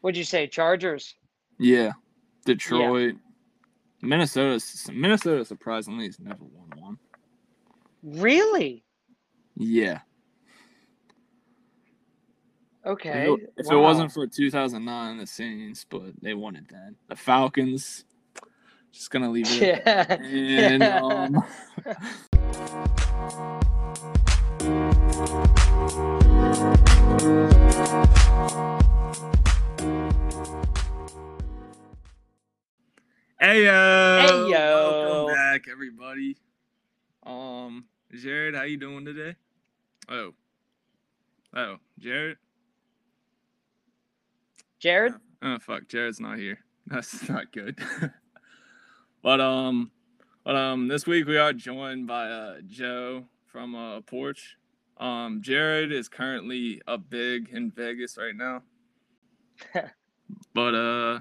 What'd you say? Chargers. Yeah, Detroit, Minnesota. Minnesota surprisingly has never won one. Really? Yeah. Okay. If, it, if it wasn't for 2009, the Saints, but they won it then. The Falcons. Just gonna leave it. yeah. And Yeah. um, Hey yo! Hey, yo. Welcome back, everybody. Um, Jared, how you doing today? Oh, oh, Jared. Jared. Oh fuck, Jared's not here. That's not good. but um, but um, this week we are joined by uh Joe from uh Porch. Um, Jared is currently up big in Vegas right now. but uh,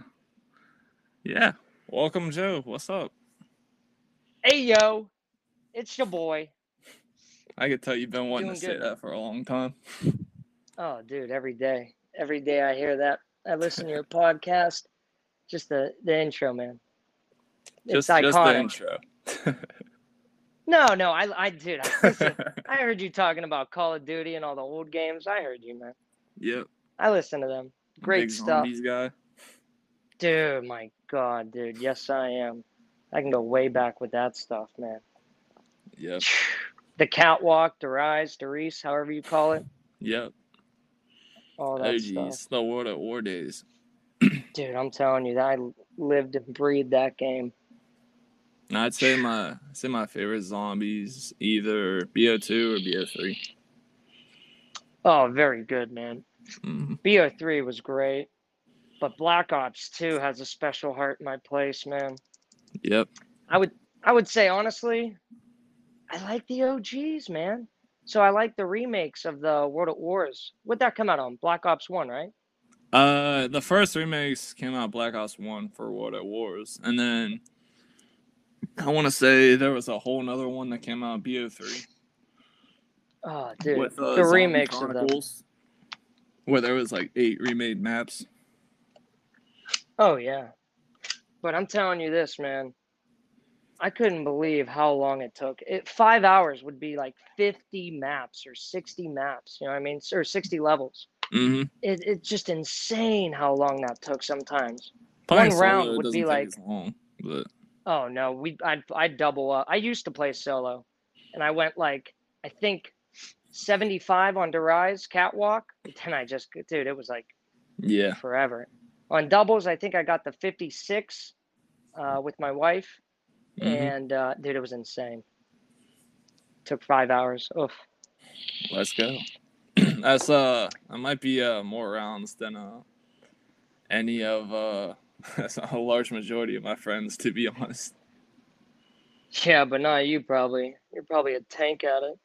yeah. Welcome, Joe. What's up? Hey yo, it's your boy. I could tell you've been wanting Doing to say that for a long time. Oh, dude, every day, every day I hear that. I listen to your podcast. Just the the intro, man. It's Just, just the iconic. intro. No, no, I, I, dude, I, listen, I heard you talking about Call of Duty and all the old games. I heard you, man. yep. I listen to them. Great Big stuff, guy. dude. My God, dude. Yes, I am. I can go way back with that stuff, man. Yep. The catwalk, the rise, the reese, however you call it, Yep. all that Oh stuff. World at War days. Dude, I'm telling you, I lived and breathed that game. I'd say my I'd say my favorite zombies either BO2 or BO3. Oh, very good, man. hmm BO3 was great, but Black Ops 2 has a special heart in my place, man. Yep. I would I would say honestly, I like the OGs, man. So I like the remakes of the World at Wars. What'd that come out on? Black Ops 1, right? Uh, the first remakes came out Black Ops One for World at Wars, and then I want to say there was a whole nother one that came out BO3 Oh, dude. with uh, the Zombie remakes of them. Where there was like eight remade maps. Oh yeah. But I'm telling you this, man. I couldn't believe how long it took. It five hours would be like 50 maps or 60 maps. You know what I mean? Or 60 levels. Mm-hmm. It, it's just insane how long that took sometimes. Playing One round would be like- long, but Oh no, we I'd I'd double up. I used to play solo, and I went like I think 75 on Rise Catwalk. and Then I just dude, it was like yeah, forever. On doubles, I think I got the 56 uh, with my wife, Mhm. and uh, dude, it was insane. Took five hours. Oof. let's go. That's uh, that might be uh more rounds than uh any of uh. A large majority of my friends, to be honest. Yeah, but not you probably. You're probably a tank at it.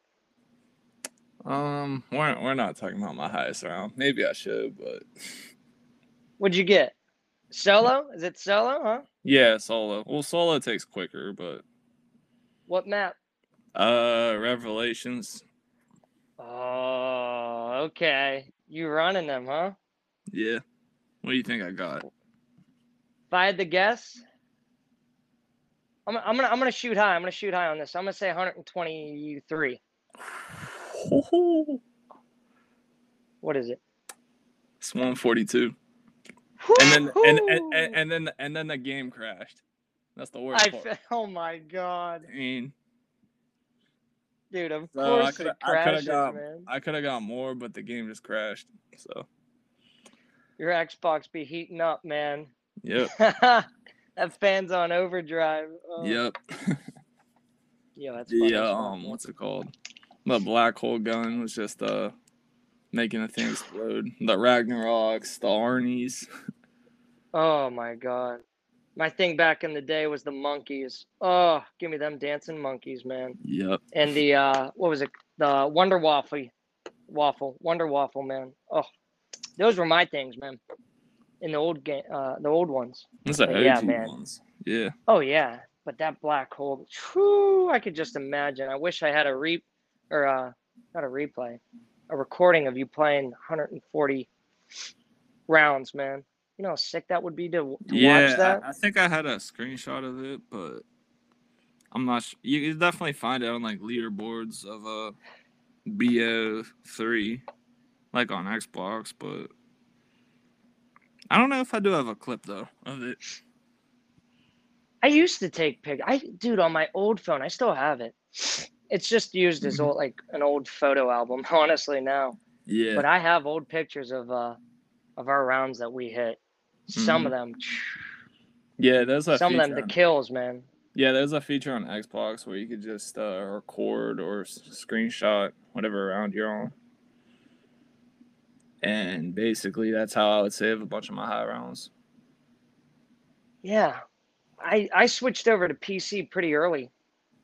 Um, we're we're not talking about my highest round. Maybe I should, but What'd you get? Solo? Is it solo? Huh? yeah, solo. Well, solo takes quicker, but What map? uh, Revelations. Oh, okay. You running them, huh? Yeah. What do you think I got? If I had to guess, I'm, I'm gonna I'm gonna shoot high. I'm gonna shoot high on this. I'm gonna say 123. What is it? It's 142. And then and, and, and, and then and then the game crashed. That's the worst I part. fe- oh my god, I mean, dude! Of So I course coulda- it I coulda got- man. I could have got more, but the game just crashed. So, Your Xbox be heating up, man. yep, that fan's on overdrive. Oh, yep. Yeah, that's funny fuck, um, what's it called? The black hole gun was just uh making the thing explode. The Ragnaroks, the Arnie's. Oh my god. My thing back in the day was the monkeys. Oh, give me them dancing monkeys, man. Yep. And the uh what was it? The Wonder Waffle waffle. Wonder Waffle, man. Oh. Those were my things, man. In the old game uh the old ones. Those are yeah, man. ones. Yeah. Oh yeah. But that black hole, whew, I could just imagine. I wish I had a re or uh not a replay. A recording of you playing 140 rounds, man. You know how sick that would be to, to yeah, watch that. I, I think I had a screenshot of it, but I'm not. Sh- you can definitely find it on like leaderboards of uh BO three, like on Xbox. But I don't know if I do have a clip though of it. I used to take pic. I dude on my old phone. I still have it. It's just used as Mhm. old, like an old photo album. Honestly, now. Yeah, But I have old pictures of uh of our rounds that we hit. Some of them, yeah. There's a some of them, the kills, man. Yeah, there's a feature on Xbox where you could just uh, record or screenshot whatever round you're on. And basically, that's how I would save a bunch of my high rounds. Yeah, I I switched over to PC pretty early.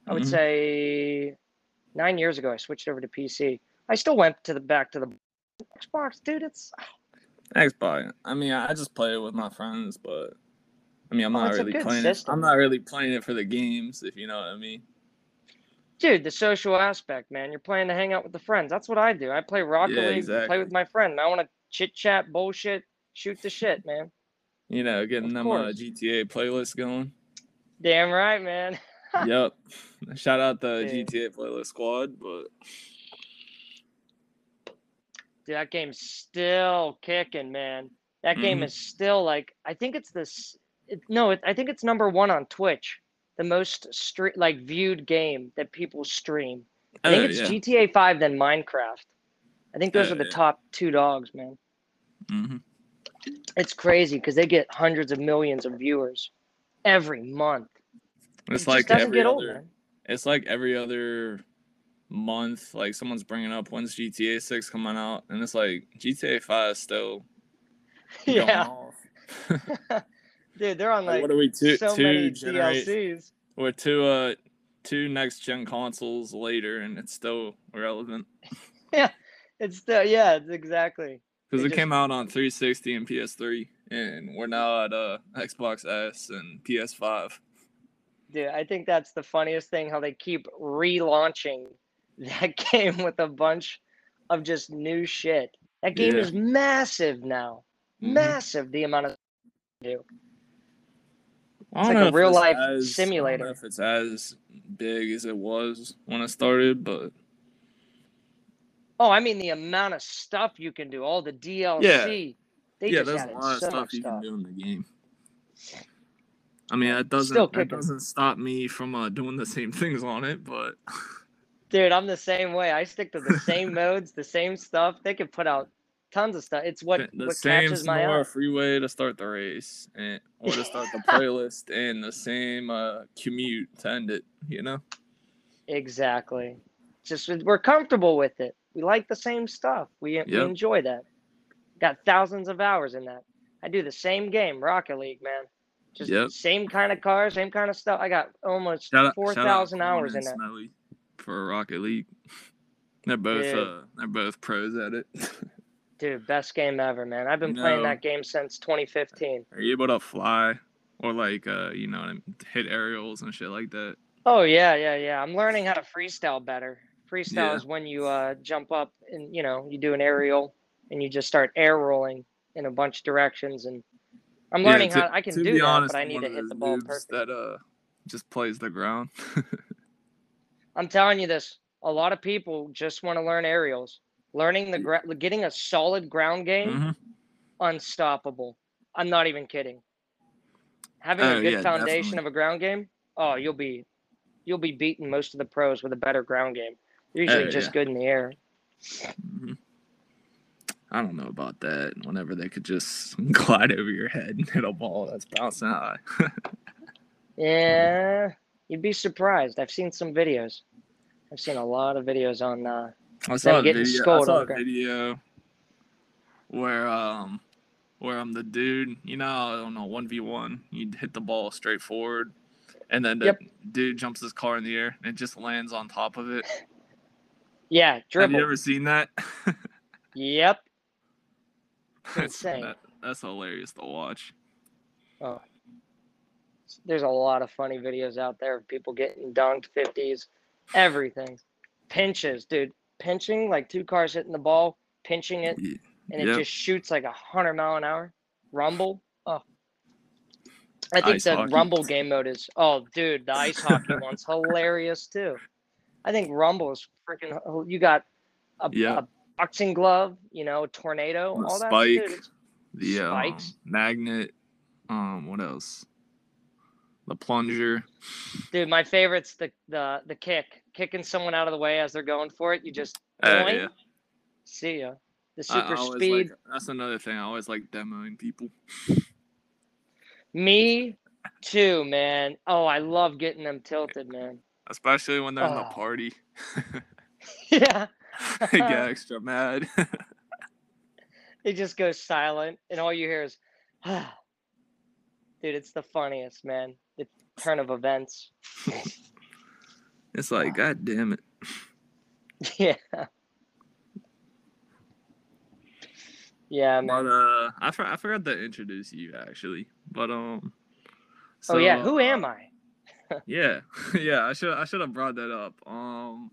I would Mhm. say nine years ago. I switched over to PC. I still went to the back to the Xbox, dude. It's Xbox. I mean, I just play it with my friends, but I mean, I'm Oh, not a really playing. It. I'm not really playing it for the games, if you know what I mean. dude, the social aspect, man. You're playing to hang out with the friends. That's what I do. I play Rocket Yeah, League, exactly. play with my friend. I want to chit chat, bullshit, shoot the shit, man. You know, getting Of them uh. GTA playlist going. Damn right, man. yep. Shout out the Yeah. GTA playlist squad, but Dude, that game's still kicking, man. That game Mhm. is still like I think it's this. It, no, it, I think it's number one on Twitch, the most stre- like viewed game that people stream. I think Oh, it's yeah. GTA Five then Minecraft. I think those Oh, are the yeah. top two dogs, man. hmm It's crazy because they get hundreds of millions of viewers every month. it's it like just doesn't every get old, it's like every other month, like someone's bringing up when's GTA Six coming out, and it's like GTA Five is still going Yeah, off. dude, they're on Like, what are we two so two? DLCs. We're two uh two next gen consoles later, and it's still relevant yeah, It's still yeah, it's exactly. because it just- came out on 360 and PS3, and we're now at uh Xbox S and PS5. Dude, I think that's the funniest thing how they keep relaunching that game with a bunch of just new shit. That game Yeah. is massive now. Mhm. Massive the amount of do. It's like a real life as- I don't know simulator. if it's as big as it was when I started, but Oh, I mean the amount of stuff you can do, all the DLC. They yeah, just there's a lot of so stuff you stuff. can do in the game. I mean, it doesn't kicking. doesn't stop me from uh, doing the same things on it, but Dude, I'm the same way. I stick to the same modes, the same stuff. They could put out tons of stuff. It's what the what same catches my Senora freeway to start the race, and or to start the playlist, and the same uh, commute to end it. You know. Exactly. Just we're comfortable with it. We like the same stuff. We, we enjoy that. Got thousands of hours in that. I do the same game, Rocket League, man. Just Yep. same kind of cars, same kind of stuff. I got almost Shout four thousand hours in that. Smelly for a Rocket League. They're both Dude. uh, they're both pros at it. Dude, best game ever, man. I've been playing No. that game since 2015. Are you able to fly or like uh, you know hit aerials and shit like that? Oh yeah, yeah, yeah. I'm learning how to freestyle better. Freestyle Yeah. is when you uh, jump up and you know you do an aerial and you just start air rolling in a bunch of directions. And I'm Yeah, learning to- how I can to do that, honest, but I need to hit the ball perfect. That uh just plays the ground. I'm telling you this. A lot of people just want to learn aerials. Learning the gra- getting a solid ground game, Mhm. unstoppable. I'm not even kidding. Having Oh, a good yeah, foundation definitely. of a ground game, oh, you'll be you'll be beating most of the pros with a better ground game. They're Oh, usually just yeah. good in the air. Mhm. I don't know about that. Whenever they could just glide over your head and hit a ball that's bouncing high. Yeah, you'd be surprised. I've seen some videos. I've seen a lot of videos on uh I saw a getting video. I saw a video where um where I'm the dude. You know, I don't know one v one. You hit the ball straight forward, and then the Yep. dude jumps his car in the air and it just lands on top of it. yeah, Have dribble. you ever seen that? Yep. That's- that- that's hilarious to watch. Oh. There's a lot of funny videos out there of people getting dunked, 50s, everything. Pinches, dude. Pinching, like two cars hitting the ball, pinching it, and it Yep. just shoots like a hundred mile an hour. Rumble. Oh. I think Ice the hockey. Rumble game mode is. Oh, dude, the ice hockey one's hilarious too. I think Rumble is freaking. You got a, Yeah. a boxing glove, you know, tornado, The all that. spike. The Spikes. magnet. Um, what else? The plunger. dude, my favorite's the the the kick, kicking someone out of the way as they're going for it. You just Uh, yeah. see ya. The super speed. like- that's another thing. I always like demoing people. Me too, man. Oh, I love getting them tilted, man. especially when they're in the Oh. party. yeah. I get extra mad. It just goes silent, and all you hear is, ah. dude, it's the funniest, man. Turn of events. it's like, God damn it. yeah. Yeah, man. But uh, I, for, I forgot to introduce you actually. But um. oh yeah, who uh, am I? Yeah, yeah. I should I should have brought that up. Um,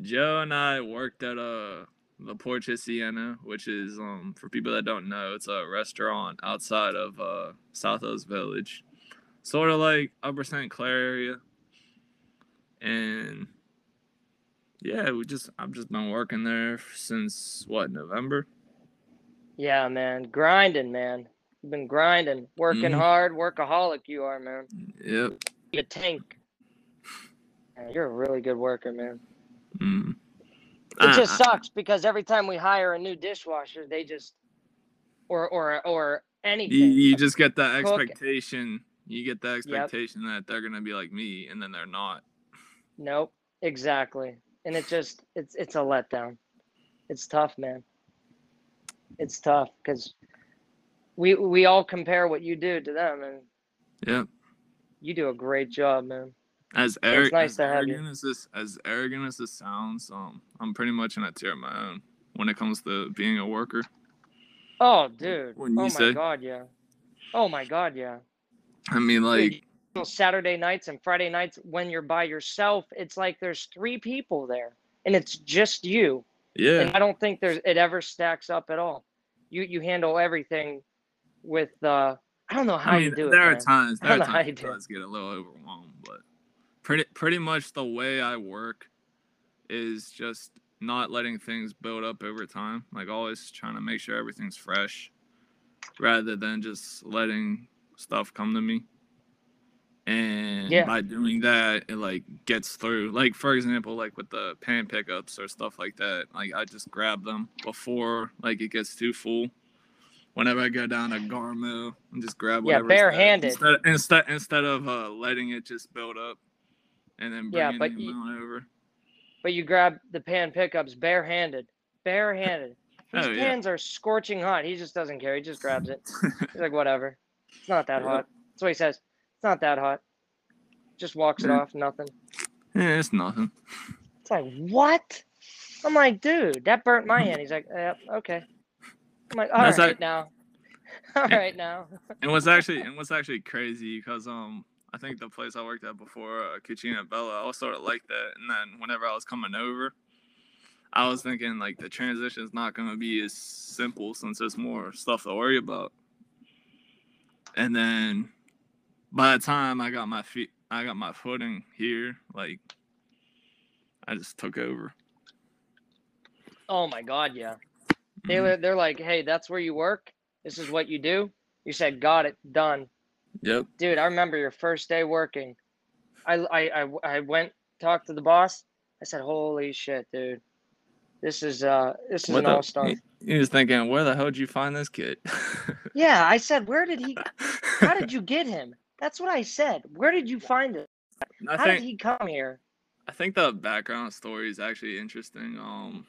Joe and I worked at uh the Porch of Siena, which is um for people that don't know, it's a restaurant outside of uh South Hills Village, sort of like Upper St. Clair area. And yeah, we just I've just been working there since what November. Yeah, man. Grinding, man. You've been grinding, working Mhm. hard, workaholic. You are, man. Yep. You tank. Man, you're a really good worker, man. Mm. It just sucks because every time we hire a new dishwasher, they just or or or anything. you, you just get that expectation. You get the expectation that they're gonna be like me, and then they're not. Nope, exactly. And it just it's it's a letdown. It's tough, man. It's tough because we we all compare what you do to them, and yeah, you do a great job, man. As, arrogant, nice as to have you. arrogant as this, as arrogant as this sounds, um, I'm pretty much in a tier of my own when it comes to being a worker. Oh, dude. Wouldn't oh my say? god, yeah. Oh my god, yeah. I mean, like, Saturday nights and Friday nights when you're by yourself, it's like there's three people there, and it's just you. Yeah. And I don't think there's it ever stacks up at all. You you handle everything with uh I don't know how I mean, you do it. there are man. times, there are times it do it. does get a little overwhelmed, but pretty, pretty much the way I work is just not letting things build up over time. Like always trying to make sure everything's fresh, rather than just letting stuff come to me. And Yeah. by doing that, it like gets through. Like for example, like with the pan pickups or stuff like that, like I just grab them before like it gets too full. Whenever I go down to Garmo and just grab Yeah, barehanded. instead instead instead of uh, letting it just build up and then Yeah, but you- over. But you grab the pan pickups barehanded. Barehanded. These Oh, yeah. pans are scorching hot. He just doesn't care. He just grabs it. He's like, whatever. It's not that Yeah. hot. That's what he says. It's not that hot. Just walks it off, nothing. yeah, it's nothing. It's like, what? I'm like, dude, that burnt my hand. He's like, yep, okay. I'm like, all right like- now. All Yeah. right now. And what's actually and what's actually crazy because um I think the place I worked at before, uh, Cucina Bella, I was sort of like that. And then whenever I was coming over, I was thinking like the transition is not gonna be as simple since there's more stuff to worry about. And then by the time I got my feet, I got my footing here, like I just took over. Oh my God, yeah. They Mhm. were, they're like, hey, that's where you work. This is what you do. You said, got it, done. Yep. Dude, I remember your first day working. I, I, I, I went talked to the boss. I said, holy shit, dude. This is uh this is What an all star. He, was thinking, where the hell did you find this kid? Yeah, I said, where did he how did you get him? That's what I said. Where did you find him? I How think did he come here? I think the background story is actually interesting. Um,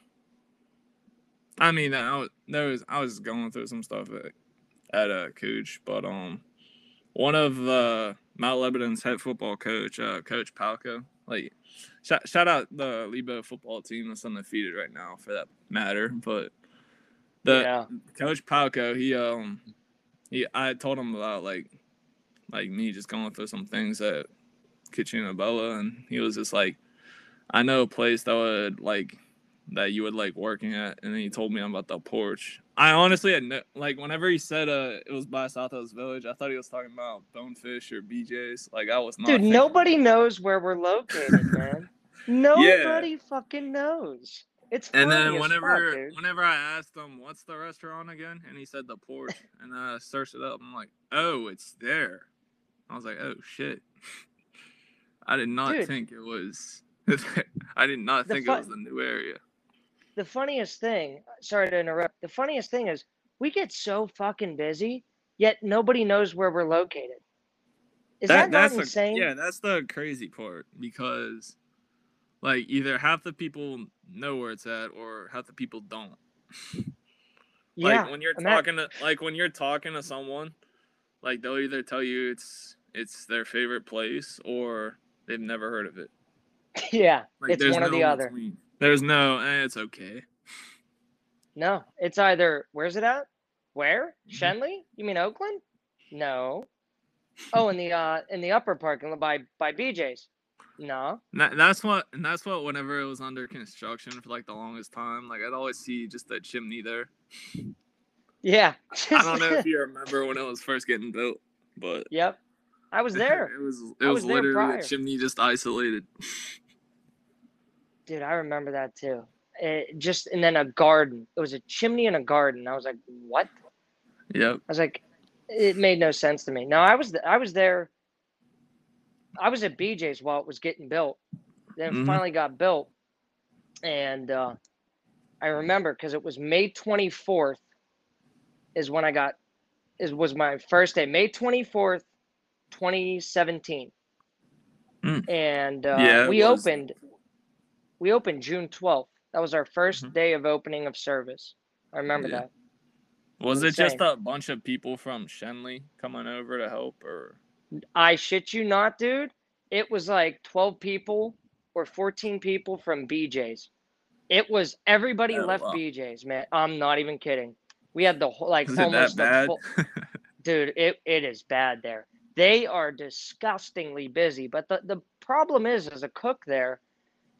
I mean, I was, there was I was going through some stuff at at uh, Cooch, but um, one of uh, Mount Lebanon's head football coach, uh, Coach Palko, like shout, shout out the Lebo football team that's undefeated right now for that matter, but the yeah. Coach Palko, he um he I told him about like like me just going through some things at Cucina Bella and he was just like I know a place that would like that you would like working at, and then he told me about the porch. I honestly had no, like whenever he said uh it was by South Southhouse Village, I thought he was talking about Bonefish or BJ's. Like I was not. Dude, nobody knows where we're located, man. Nobody fucking knows. It's And then whenever fuck, whenever I asked him what's the restaurant again, and he said the porch, and I searched it up. I'm like, oh, it's there. I was like, oh shit. I did not Dude. think it was. I did not think fu- it was the new area. the funniest thing, uh, sorry to interrupt. The funniest thing is we get so fucking busy, yet nobody knows where we're located. Is that, not that's the- insane? yeah, that's the crazy part because, like, either half the people know where it's at, or half the people don't. yeah. like when you're talking to like when you're talking to someone like they'll either tell you it's it's their favorite place or they've never heard of it yeah. like it's one or the other. between. there's no eh, it's okay No, it's either where's it at? Where? Mhm. Shenley? You mean Oakland? No. Oh, in the uh in the upper parking lot by by BJ's. No. That, that's what and that's what whenever it was under construction for like the longest time like i'd always see just that chimney there Yeah. i don't know if you remember when it was first getting built but yep. I was there. it was it I was, was literally a chimney just isolated Dude, I remember that too. It just and then a garden. It was a chimney and a garden. I was like, what? yep I was like, it made no sense to me. No, I was I was there. I was at BJ's while it was getting built. Then it Mhm. finally got built, and uh, I remember because it was May twenty fourth, is when I got, is was my first day. May twenty fourth, twenty seventeen, Mm. and uh, Yeah, we was. opened. We opened June twelfth. That was our 1st Mhm. day of opening of service. I remember Yeah. that. was it just a bunch of people from shenley coming over to help or I shit you not, dude. It was like 12 people or 14 people from BJ's. It was everybody Oh, left wow. BJ's, man. I'm not even kidding. We had the whole like is almost the full, dude. It it is bad there. They are disgustingly busy, but the the problem is, as a cook there,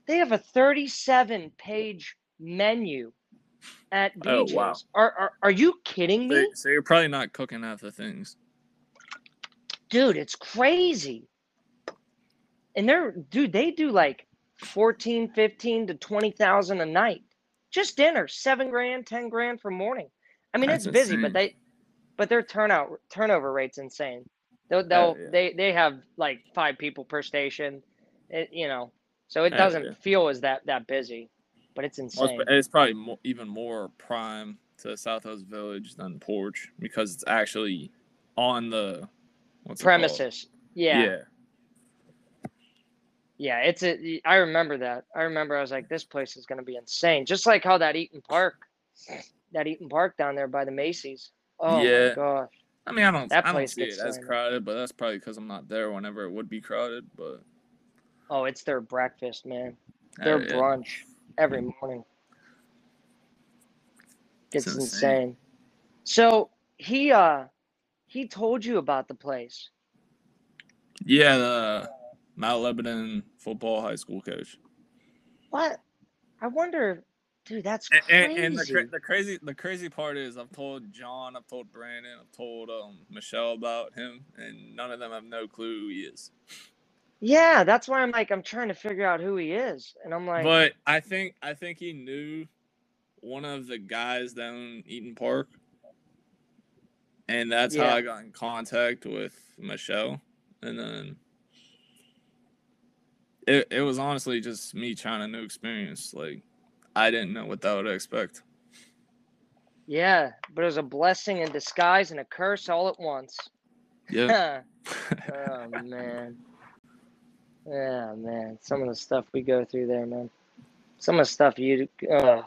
they have a 37 page menu at Oh, BJ's. wow. Are, are are you kidding me? So, so you're probably not cooking half the things. Dude it's crazy and they're dude they do like 14 15 to 20000 a night just dinner seven grand ten grand for morning i mean That's it's busy insane. but they but their turnout turnover rate's insane they'll, they'll yeah. they they have like five people per station it, you know so it doesn't yeah. feel as that that busy but it's Well, insane it's, it's probably mo- even more prime to South Hills Village than Porch because it's actually on the what's it premises yeah Yeah, it's a. I remember that. I remember I was like, this place is gonna be insane. Just like how that Eat'n Park, that Eat'n Park down there by the Macy's. Oh Yeah. my gosh. I mean, I don't, That I don't place see it gets as slammed. crowded, but that's probably because I'm not there whenever it would be crowded. But Oh, it's their breakfast, man. uh, Their yeah. brunch every morning. It's It's insane. insane. So he uh he told you about the place. yeah, the Mount Lebanon football high school coach. What? I wonder, dude. That's And, crazy. and, and the, the crazy the crazy part is I've told John, I've told Brandon, I've told um, Michelle about him, and none of them have no clue who he is. yeah, that's why I'm like, I'm trying to figure out who he is, and I'm like, But I think I think he knew one of the guys down Eat'n Park, and that's Yeah. how I got in contact with Michelle, and then it it was honestly just me trying a new experience. Like I didn't know what that would expect. yeah, but it was a blessing in disguise and a curse all at once. Yeah. oh man. Yeah, man. Some of the stuff we go through there, man. Some of the stuff you uh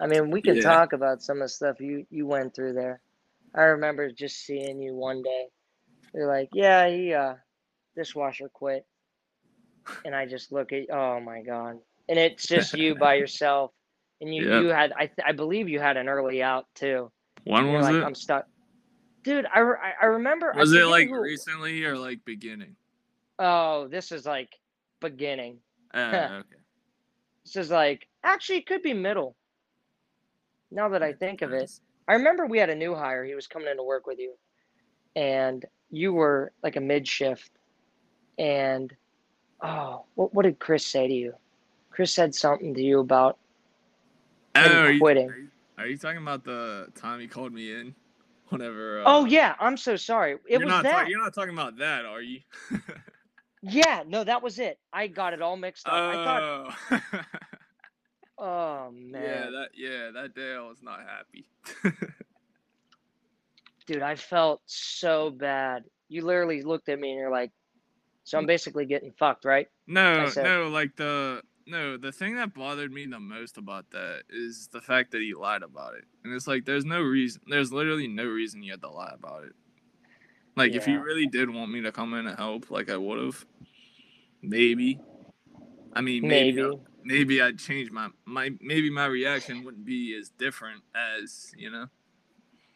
I mean, we could Yeah. talk about some of the stuff you you went through there. I remember just seeing you one day. You're like, "Yeah, he uh dishwasher quit." And I just look at oh my god. And it's just you by yourself. And you Yep. you had I th- I believe you had an early out too. when was like, it? I'm stuck. Dude, I, re- I- I remember. I was it like who- recently or like beginning? Oh, this is like beginning. Uh, okay. This is like Actually, it could be middle. Now that I think of it, I remember we had a new hire. He was coming in to work with you, and you were like a mid shift. And oh, what what did Chris say to you? Chris said something to you about Oh, are you, quitting. are you- are you talking about the time he called me in? Whenever. Uh, oh yeah, I'm so sorry. It was not ta- that. you're not talking about that, are you? yeah, no, that was it. I got it all mixed up. I thought, Oh. man, yeah, that yeah, that day I was not happy. dude, I felt so bad. You literally looked at me and you're like, so I'm mm. basically getting fucked, right? No, said- no, like the no, the thing that bothered me the most about that is the fact that he lied about it. And it's like there's no reason there's literally no reason you had to lie about it. Like if you Yeah. really did want me to come in and help, like I would have. Maybe. I mean maybe Maybe. Maybe I'd change my my maybe my reaction wouldn't be as different as, you know,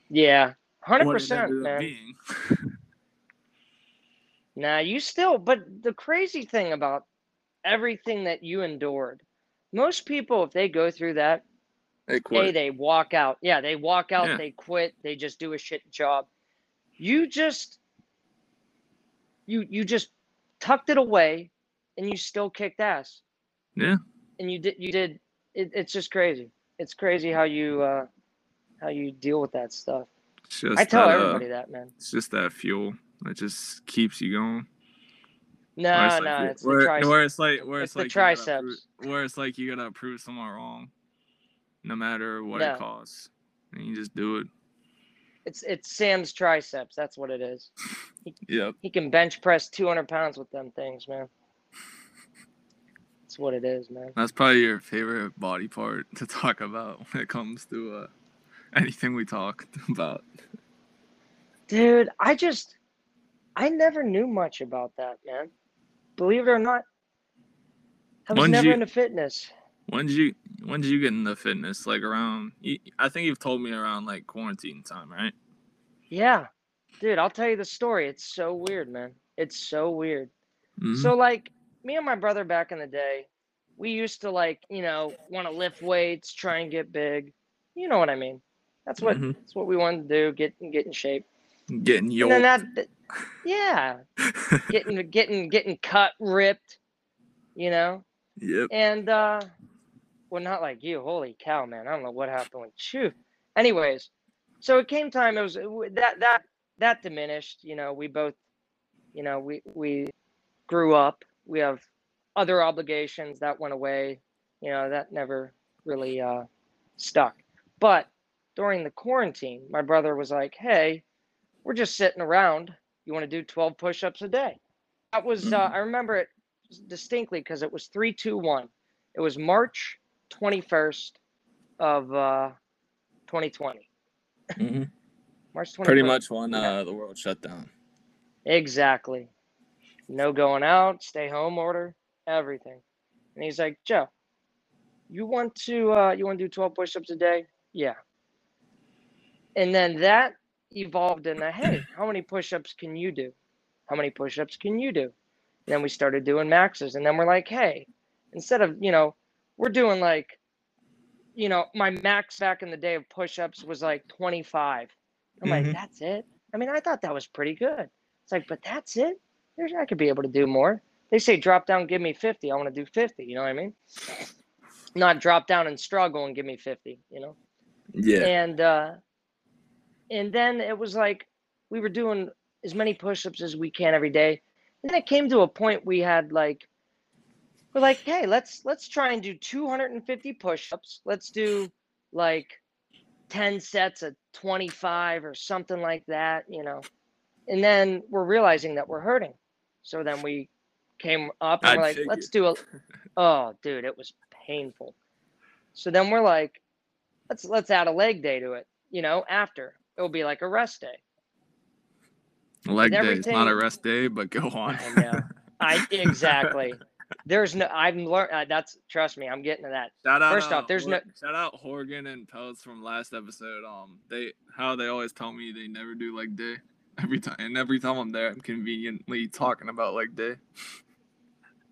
Yeah, hundred percent, man. Nah, you still, but the crazy thing about everything that you endured, most people, if they go through that, They A, quit. they walk out. Yeah, they walk out, Yeah. they quit, they just do a shit job. You just you you just tucked it away and you still kicked ass. Yeah. And you did you did it, it's just crazy. It's crazy how you uh how you deal with that stuff. Just I tell that, uh, everybody that, man. it's just that fuel that just keeps you going. No, Where no, like, it's the where, triceps. where it's like where It's it's, the like gotta triceps. where it's like you gotta prove someone wrong, no matter what No. it costs, and you just do it. It's it's Sam's triceps. That's what it is. Yep. He can bench press 200 pounds with them things, man. That's what it is, man. That's probably your favorite body part to talk about when it comes to uh, anything we talk about. Dude, I just, I never knew much about that, man. Believe it or not, I was When never you- into fitness. When did you when did you get into fitness? Like around? I think you've told me around like quarantine time, right? Yeah, dude, I'll tell you the story. It's so weird, man. It's so weird. Mhm. So, like, me and my brother back in the day, we used to, like, you know, want to lift weights, try and get big. You know what I mean? That's what Mhm. that's what we wanted to do. Get get in shape. Getting And then that, that- yeah, getting getting getting cut, ripped, you know. yep. And uh well not like you, holy cow, man. I don't know what happened with you. Anyways, so it came time, it was that that that diminished, you know, we both you know, we we grew up. We have other obligations that went away. You know, that never really uh stuck. But during the quarantine, my brother was like, "Hey, we're just sitting around. You want to do 12 push-ups a day?" That was uh, Mhm. I remember it distinctly because it was three, two, one. It was March 21st of uh, 2020. Mhm. March 21st. Pretty much when Yeah. uh, the world shut down. Exactly. No going out, stay home order, everything. And he's like, Joe, you want to uh, you want to do 12 push-ups a day? Yeah. And then that evolved in a hey, how many push-ups can you do? How many push-ups can you do? And then we started doing maxes, and then we're like, hey, instead of you know, we're doing like, you know, my max back in the day of push-ups was like 25. I'm like, Mhm. that's it. I mean, I thought that was pretty good. It's like, but that's it. There's I could be able to do more. They say drop down, give me 50. I want to do 50. You know what I mean? Not drop down and struggle and give me 50. You know? Yeah. And uh, and then it was like we were doing as many push-ups as we can every day. And then it came to a point we had like we're like, hey, let's let's try and do 250 push-ups. Let's do like 10 sets of 25 or something like that, you know. And then we're realizing that we're hurting. So then we came up and I'd we're like, let's do a oh dude, it was painful. So then we're like, let's let's add a leg day to it, you know, after. It'll be like a rest day. Leg day. It's not a rest day, but go on. I know. I exactly. There's no I've learned uh, that's trust me, I'm getting to that. Shout out, First off, uh, there's no- shout out Horgan and Pelts from last episode. Um, they how they always tell me they never do leg day every time, and every time I'm there, I'm conveniently talking about leg day.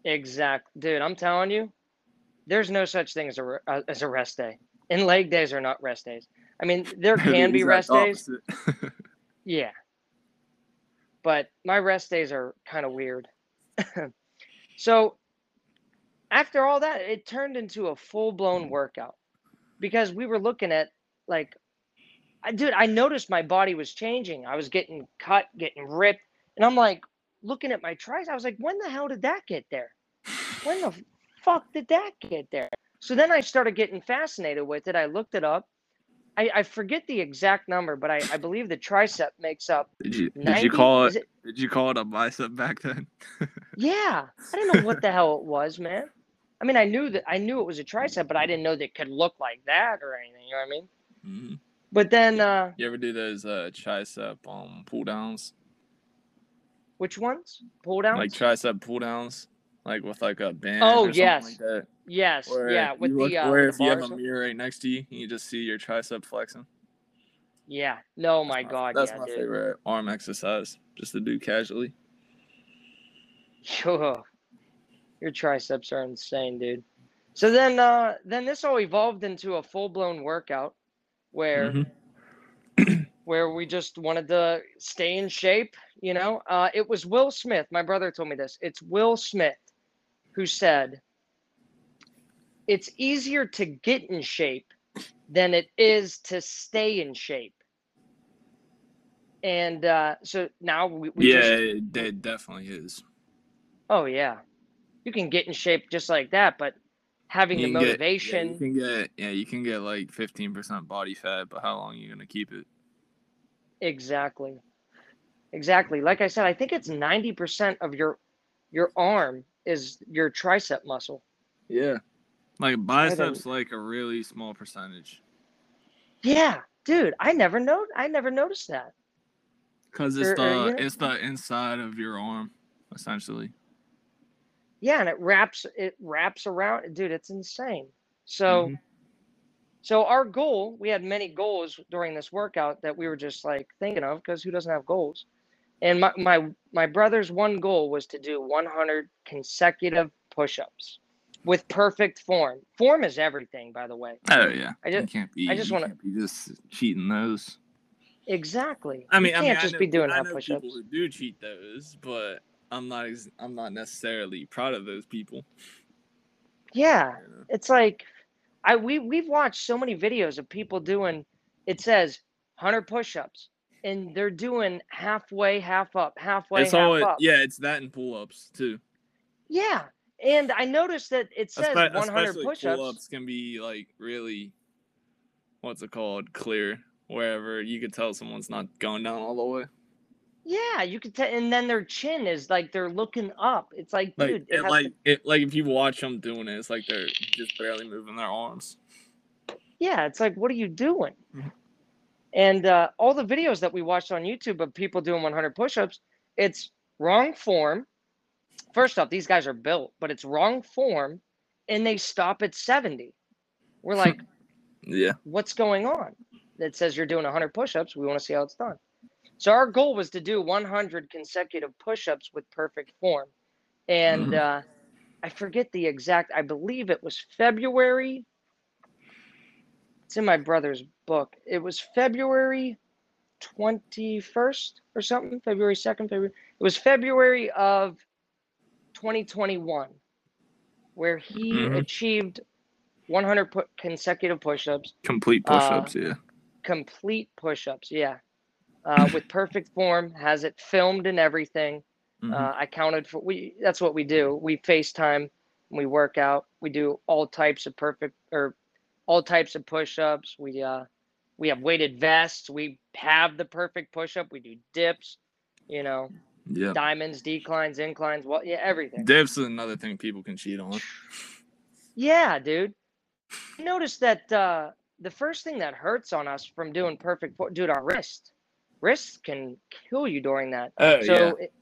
Exact dude, I'm telling you, there's no such thing as a uh, as a rest day, and leg days are not rest days. I mean, there The can be rest days, yeah, but my rest days are kind of weird. so after all that, it turned into a full blown workout because we were looking at like, I dude, I noticed my body was changing. I was getting cut, getting ripped, and I'm like looking at my tries. I was like, when the hell did that get there? When the fuck did that get there? So then I started getting fascinated with it. I looked it up. I, I forget the exact number, but I, I believe the tricep makes up Did you did you call is it did you call it a bicep back then? Yeah, I didn't know what the hell it was, man. I mean, I knew that I knew it was a tricep, but I didn't know that it could look like that or anything. You know what I mean? Mhm. But then, uh, You ever do those uh tricep um pull downs? which ones? Pull downs? Like tricep pull downs? Like with like a band Oh, or something yes. like that. yes, Where yeah, with you the uh, where if the you have a mirror right next to you, you just see your tricep flexing. Yeah. No, my That's God, That's yeah, my dude. favorite arm exercise, just to do casually. Yo, your triceps are insane, dude. So then, uh, then this all evolved into a full blown workout where Mhm. where we just wanted to stay in shape. You know, uh, it was Will Smith. My brother told me this. It's Will Smith who said, "It's easier to get in shape than it is to stay in shape." And uh, so now we, we yeah, just it, it definitely is. Oh yeah, you can get in shape just like that, but having the can get- yeah, motivation, you can get yeah, you can get like fifteen percent body fat, but how long are you gonna keep it? exactly, exactly. Like I said, I think it's ninety percent of your your arm is your tricep muscle. Yeah. Like biceps like a really small percentage. Yeah, dude, I never know. I never noticed that. Cause it's Or- the or, it's the inside of your arm, essentially. Yeah, and it wraps it wraps around, dude. It's insane. So. Mhm. So our goal, we had many goals during this workout that we were just like thinking of because who doesn't have goals? And my, my my brother's one goal was to do 100 consecutive push-ups with perfect form. Form is everything, by the way. Oh yeah. I you just- can't be I just wanna- be just cheating those. Exactly. I mean, you I can't mean, I just know, be doing I hot know push-ups. people who do cheat those, but I'm not ex- I'm not necessarily proud of those people. Yeah, you know? it's like I we we've watched so many videos of people doing. It says 100 push-ups, and they're doing halfway, half up, halfway, It's half all up. yeah, it's that and pull ups too. Yeah, and I noticed that it says Espe- 100 push-ups. pull-ups can be like really, what's it called? Clear, wherever you could tell someone's not going down all the way. Yeah, you could tell, and then their chin is like they're looking up. It's like, Like dude, it it, like to, it, like if you watch them doing it, it's like they're just barely moving their arms. yeah, it's like, what are you doing? Mhm. And uh, all the videos that we watched on YouTube of people doing 100 push-ups, it's wrong form. First off, these guys are built, but it's wrong form, and they stop at 70. We're like, Yeah. what's going on? That says you're doing 100 push-ups. We want to see how it's done. So our goal was to do 100 consecutive push-ups with perfect form, and Mhm. uh, I forget the exact. I believe it was February. It's in my brother's book. It was February 21st or something. February 2nd. February. It was February of 2021, where he Mhm. achieved 100 pu- consecutive push-ups Complete Uh, push-ups. yeah. complete push-ups yeah uh, with perfect form has it filmed and everything Mhm. uh, i counted for we that's what we do we facetime we work out we do all types of perfect or all types of push-ups we uh we have weighted vests we have the perfect push-up we do dips you know yeah. diamonds declines inclines what yeah everything Dips is another thing people can cheat on. yeah dude I noticed that uh the first thing that hurts on us from doing perfect dude our wrist wrists can kill you during that Oh so yeah. it-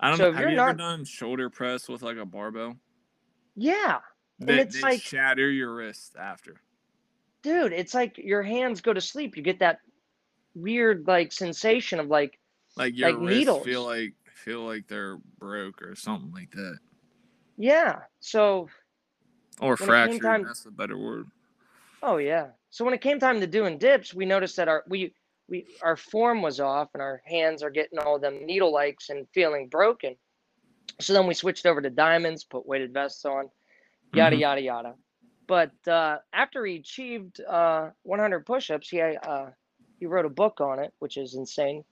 I don't so Have ever not- done shoulder press with like a barbell? yeah And They, it's they like- shatter your wrist after. dude it's like your hands go to sleep you get that weird like sensation of like Like your Like needles. feel like feel like they're broke or something like that. yeah so Or When it came fractured. time- That's a better word. Oh yeah. So when it came time to doing dips, we noticed that our we we our form was off and our hands are getting all them needle likes and feeling broken. So then we switched over to diamonds, put weighted vests on, yada Mhm. yada yada. But uh, after he achieved uh, 100 push-ups, he uh, he wrote a book on it, which is insane.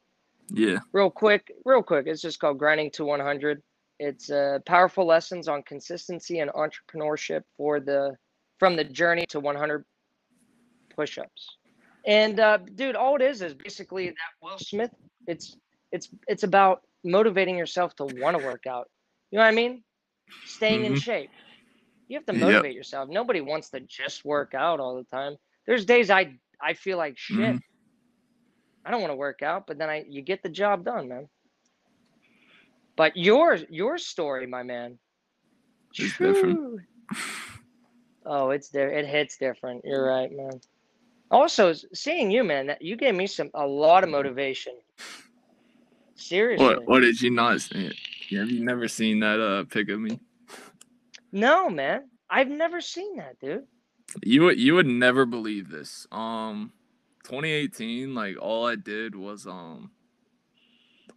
Yeah. Real quick, real quick. It's just called Grinding to 100. It's uh, powerful lessons on consistency and entrepreneurship for the from the journey to 100 push-ups. And uh, dude, all it is is basically that Will Smith. It's it's it's about motivating yourself to want to work out. You know what I mean? Staying in Mhm. shape. You have to Yep. motivate yourself. Nobody wants to just work out all the time. There's days I I feel like shit. Mhm. I don't want to work out, but then I you get the job done, man. But your your story, my man. It's different. Oh, it's there. It hits different. You're right, man. Also, seeing you, man, that you gave me some a lot of motivation. Seriously. What what did you not see? Have you never seen that uh pic of me? No, man. I've never seen that, dude. You would you would never believe this. Um 2018, like all I did was um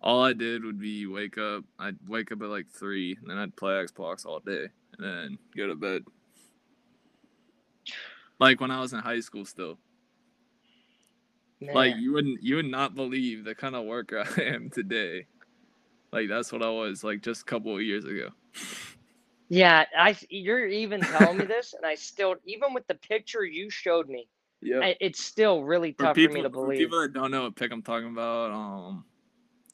all I did would be wake up. I'd wake up at like three, and then I'd play Xbox all day, and then go to bed. Like when I was in high school, still. Like you wouldn't you would not believe the kind of worker I am today. Like that's what I was like just a couple of years ago. Yeah, I you're even telling me this, and I still even with the picture you showed me, Yeah. It's still really for tough people, for me to for believe. people that don't know what pick I'm talking about, um,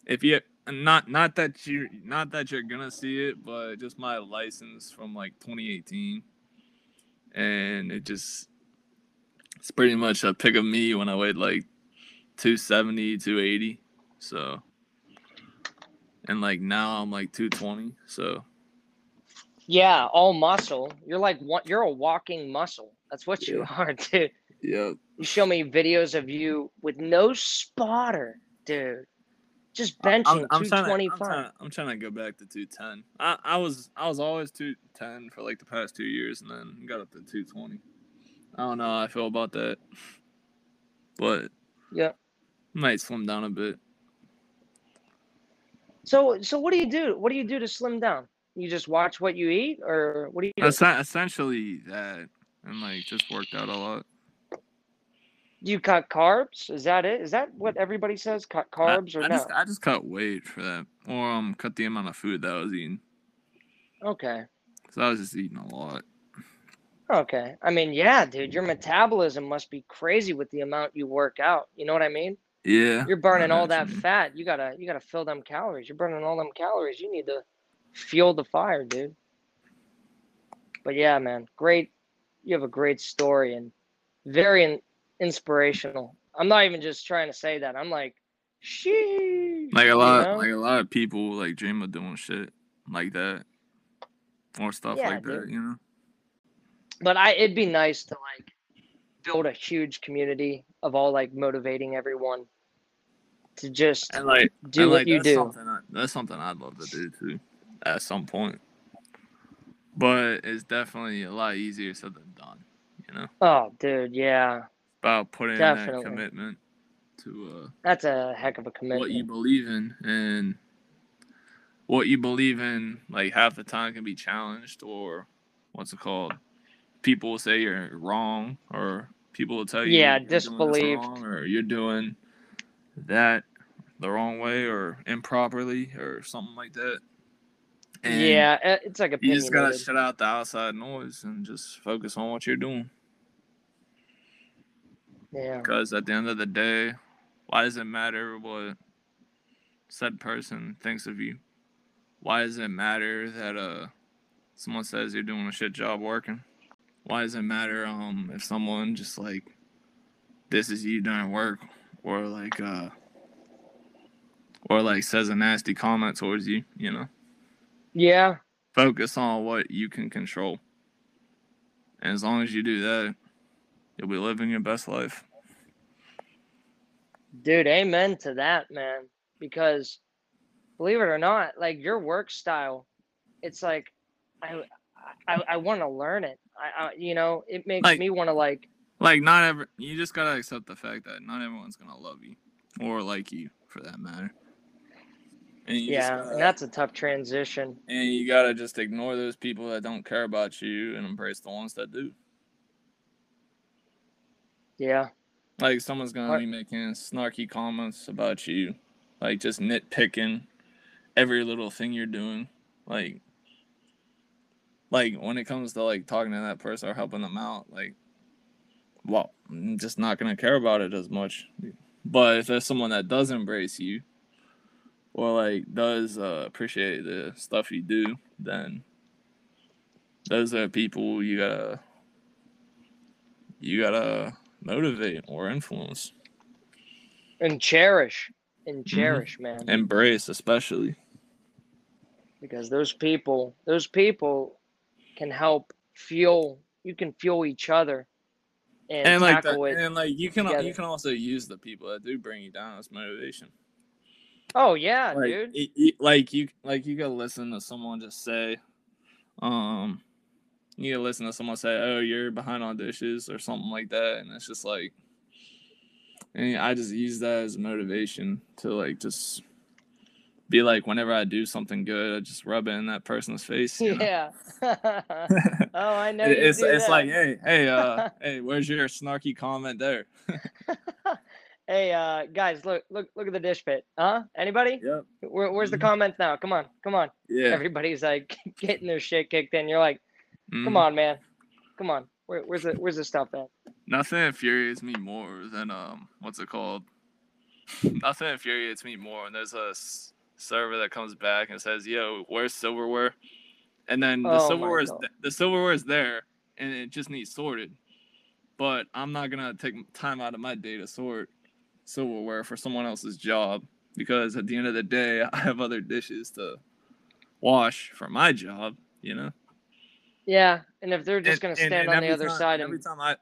if you not not that you not that you're gonna see it, but just my license from like 2018, and it just it's pretty much a pick of me when I weighed like 270, 280, so. And like now I'm like 220, so Yeah, all muscle. You're like one. You're a walking muscle. That's what you Yeah. are, dude. yeah. You show me videos of you with no spotter, dude. Just benching I'm, I'm two trying, to, I'm, trying, I'm trying to go back to 210. I, I was I was always 210 for like the past two years, and then got up to 220. I don't know how I feel about that, but Yeah. Might slim down a bit. So, so what do you do? What do you do to slim down? You just watch what you eat, or what do you do? Essentially that, and like just worked out a lot. Do you cut carbs? Is that it? Is that what everybody says? Cut I- carbs or I, no? just I just cut weight for that, or um cut the amount of food that I was eating. Okay. So I was just eating a lot. Okay. I mean, yeah, dude, your metabolism must be crazy with the amount you work out. You know what I mean? Yeah. You're burning all that imagine. fat. You gotta you gotta fill them calories. You're burning all them calories. You need to fuel the fire, dude. But yeah, man, great. You have a great story and very in, inspirational. I'm not even just trying to say that. I'm like, sheesh. Like a you lot, know? like a lot of people like dream of doing shit like that, or stuff Yeah, like that. You know. but I it'd be nice to like build a huge community of all like motivating everyone to just And like do and, what like, you do. Something I, that's something I'd love to do too, at some point. But it's definitely a lot easier said than done. You know, Oh, dude, yeah. about putting in that commitment to uh, That's a heck of a commitment. what you believe in, and what you believe in, like half the time can be challenged, or what's it called? People will say you're wrong, or people will tell you Yeah, you're doing this disbelieved. or you're doing that the wrong way or improperly or something like that. And yeah, uh, it's like a. you just gotta shut out the outside noise and just focus on what you're doing. Yeah. Because at the end of the day, why does it matter what said person thinks of you? Why does it matter that uh someone says you're doing a shit job working? Why does it matter um if someone just like this is you during work or like uh or like says a nasty comment towards you, you know? Yeah. Focus on what you can control. And as long as you do that, you'll be living your best life. Dude, amen to that, man. Because believe it or not, like your work style, it's like I I, I want to learn it. I, I you know, it makes Like- me want to like, Like not ever. You just gotta accept the fact that not everyone's gonna love you or like you, for that matter. And yeah, gotta- and that's a tough transition. and you gotta just ignore those people that don't care about you and embrace the ones that do. Yeah, Like someone's gonna be making snarky comments about you, like just nitpicking every little thing you're doing. Like, like when it comes to like talking to that person or helping them out, like, well, I'm just not gonna care about it as much. But if there's someone that does embrace you, or like does uh, appreciate the stuff you do, then those are people you gotta you gotta motivate or influence and cherish, and Mm-hmm. cherish, man. embrace especially because those people those people can help fuel you can fuel each other and, and like that, and like you can together. you can also use the people that do bring you down as motivation oh yeah like dude it- it- like you like you gotta listen to someone just say um you gotta listen to someone say oh you're behind on dishes or something like that and it's just like and i just use that as motivation to like just be like whenever i do something good i just rub it in that person's face yeah. Oh i know it's it's that. like hey hey uh hey where's your snarky comment there? Hey uh guys look look look at the dish pit huh? Anybody? Yep. Where, where's the Mhm. comments now? Come on come on. Yeah. Everybody's like getting their shit kicked in. You're like come on man. Come on. Where, where's the where's the stuff at? Nothing infuriates me more than um, what's it called? Nothing infuriates me more when there's a server that comes back and says, "Yo, where's silverware?" And then the Oh silverware is th- the silverware is there, and it just needs sorted. But I'm not gonna take time out of my day to sort silverware for someone else's job because at the end of the day, I have other dishes to wash for my job. You know. yeah and if they're just And- gonna stand and on the other time- side every and time I,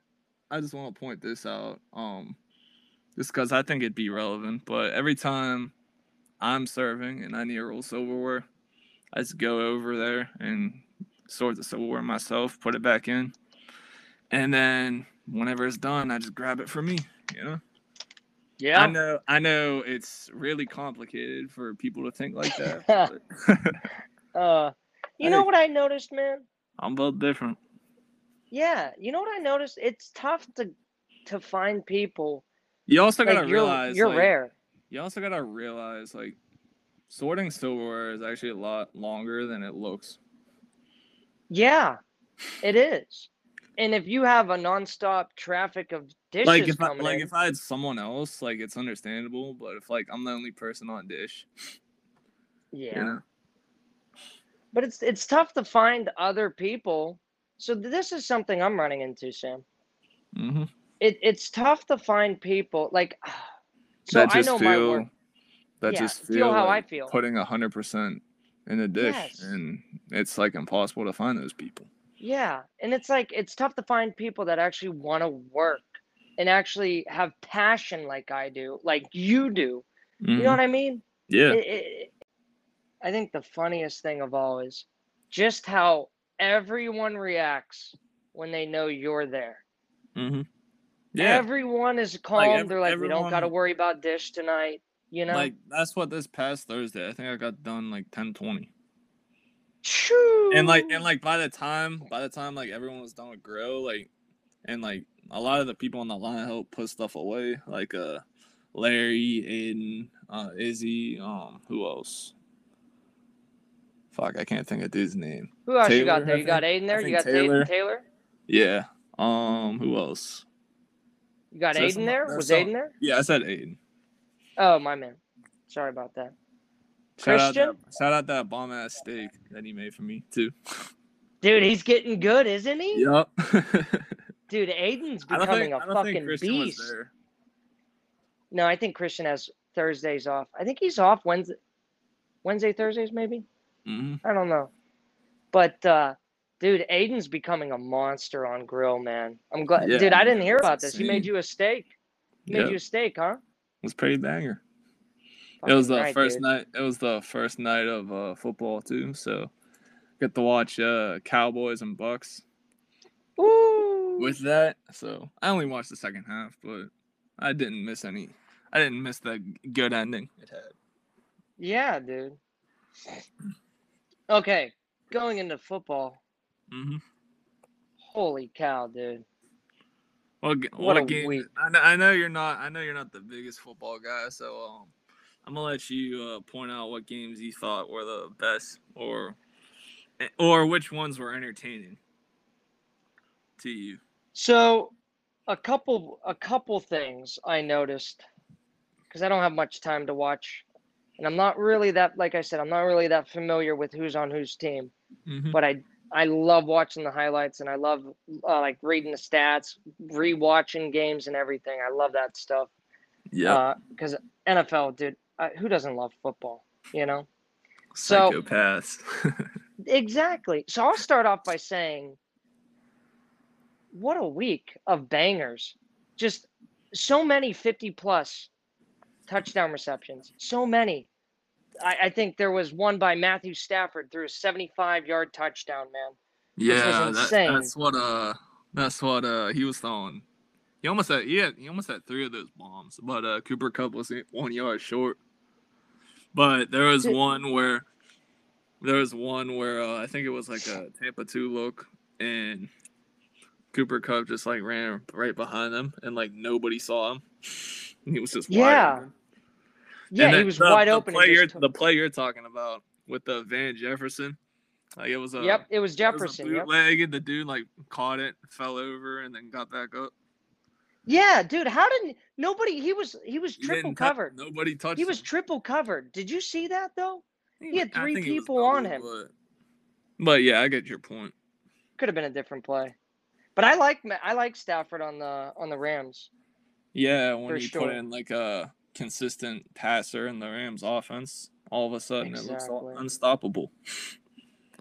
I just want to point this out, um, just because I think it'd be relevant. But every time I'm serving and I need a roll silverware, I just go over there and sort the silverware myself, put it back in, and then whenever it's done, I just grab it for me. You know, yeah I know, I know it's really complicated for people to think like that. Uh, you know what I noticed, man? I'm both different. Yeah, you know what I noticed? It's tough to to find people. You also gotta you're realize you're like, rare. You also gotta realize like sorting silverware is actually a lot longer than it looks. Yeah, it is. And if you have a nonstop traffic of dishes like if I, like in, if I had someone else, like it's understandable. But if like I'm the only person on dish, yeah, you know, but it's it's tough to find other people. So this is something I'm running into, Sam. hmm It it's tough to find people like. So that I just know feel my work. that Yeah, just feel feel, how I feel. putting a hundred percent in a dish, Yes. and it's like impossible to find those people. Yeah, and it's like it's tough to find people that actually want to work and actually have passion like I do, like you do. You know Mhm. what I mean? Yeah, It- it- I think the funniest thing of all is just how everyone reacts when they know you're there. hmm yeah. Everyone is calm. ev- They're like, we don't got to worry about dish tonight. You know? Like that's what this past Thursday. I think I got done like ten twenty. Choo! and like and like by the time by the time like everyone was done with grill like and like a lot of the people on the line helped put stuff away like uh larry aiden uh izzy um who else fuck i can't think of dude's name who else you got there? You got Aiden there. You got Taylor. Taylor. Taylor. yeah um who else You got There's Aiden there. Was some- Aiden there? yeah i said aiden Oh my man. Sorry about that. shout out, Christian? that, shout out that bomb ass steak that he made for me too Dude, he's getting good, isn't he? yep Dude, Aiden's becoming think, a fucking beast. No, I think Christian has Thursdays off. I think he's off Wednesday, Wednesday, Thursdays, maybe. hmm I don't know. But uh, dude, Aiden's becoming a monster on grill, man. I'm glad. Yeah, dude, I didn't hear about this. He made you a steak. He made you a steak, huh? It was pretty banger. it was the right, first dude. night. It was the first night of uh, football too. So get to watch uh, Cowboys and Bucks. Ooh. with that. So I only watched the second half, but I didn't miss any. I didn't miss the good ending it had. yeah, dude. Okay, going into football. Hmm Holy cow, dude. What, g- What what, a game? week. I know, I know you're not. I know you're not the biggest football guy, so um, I'm gonna let you uh, point out what games you thought were the best, or eh, or which ones were entertaining to you. So, a couple a couple things I noticed because I don't have much time to watch, and I'm not really that like I said I'm not really that familiar with who's on whose team, Mm-hmm. but I I love watching the highlights and I love uh, like reading the stats, rewatching games and everything. I love that stuff. Yeah, Because NFL, dude, uh, who doesn't love football? You know. so- psychopaths. Exactly. So I'll start off by saying, what a week of bangers. Just so many 50 plus touchdown receptions. So many. I, I think there was one by Matthew Stafford through a 75 yard touchdown, man. yeah, that, that's what uh, that's what uh, he was throwing. He almost had he had he almost had three of those bombs, but uh, Cooper Kupp was one yard short. But there was one where there was one where uh, I think it was like a Tampa two look, and Cooper Kupp just like ran right behind him, and like nobody saw him. he was just wide Yeah. open. Yeah, he was the- wide the open. and Play you're, took- the play you're talking about with the Van Jefferson, like it was a yep, it was it was Jefferson. Yep. and the dude like caught it, fell over, and then got back up. Yeah, dude, how did nobody? He was he was He triple covered. nobody touched. He was triple covered. Did you see that though? he had three think it was people on him. But, but yeah, I get your point. Could have been a different play. But I like I like Stafford on the on the Rams. Yeah, when you sure. put in like a consistent passer in the Rams offense, all of a sudden it looks unstoppable.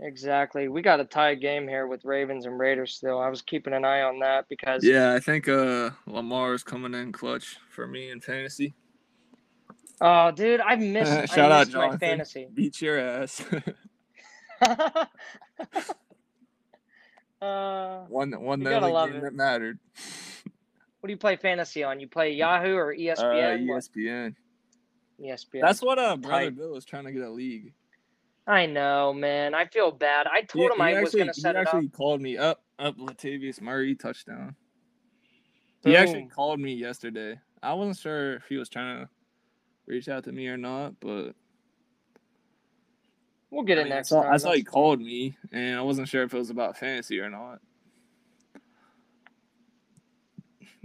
Exactly. We got a tie game here with Ravens and Raiders still. I was keeping an eye on that because Yeah, I think uh Lamar is coming in clutch for me in fantasy. Oh, dude, I missed I Shout out missed my Jonathan. fantasy. Beat your ass. uh, one one the only game it. that mattered. What do you play fantasy on? You play Yahoo or E Uh, ESPN? ESPN. ESPN. That's what uh brother Tight. Bill was trying to get a league. I know, man. I feel bad. I told He, him he I was actually, gonna set he it up. actually called me up up Latavius Murray touchdown. He actually called me yesterday. I wasn't sure if he was trying to reach out to me or not, but We'll get I, it mean, I next saw, time. I saw he called me, and I wasn't sure if it was about fantasy or not.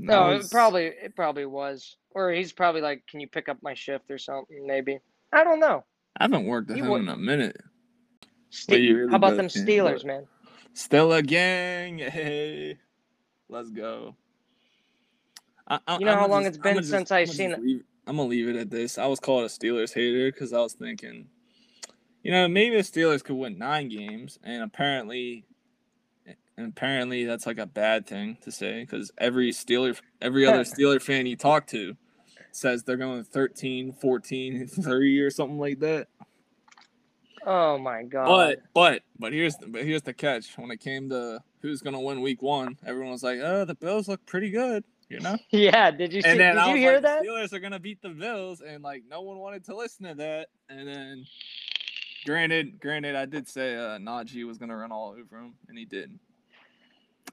No, I it probably it probably was, or he's probably like, "Can you pick up my shift or something?" Maybe I don't know. I haven't worked with he him would- in a minute. Ste- really How about them Steelers, but- man? Stella gang, hey, let's go. I, I, You know I'ma how long just- it's been I'ma just- since I I'ma seen it? leave- I'm gonna leave it at this. I was called a Steelers hater because I was thinking, you know, maybe the Steelers could win nine games, and apparently, and apparently that's like a bad thing to say because every Steeler, every other Steeler fan you talk to says they're going 13, 14, 3 or something like that. Oh my god! But but but here's the, but here's the catch. When it came to who's gonna win Week One, everyone was like, "Oh, the Bills look pretty good," you know. yeah, did you see? Did I you hear like, that? The Steelers are gonna beat the Bills, and like no one wanted to listen to that. And then, granted, granted, I did say uh, Najee was gonna run all over him, and he didn't.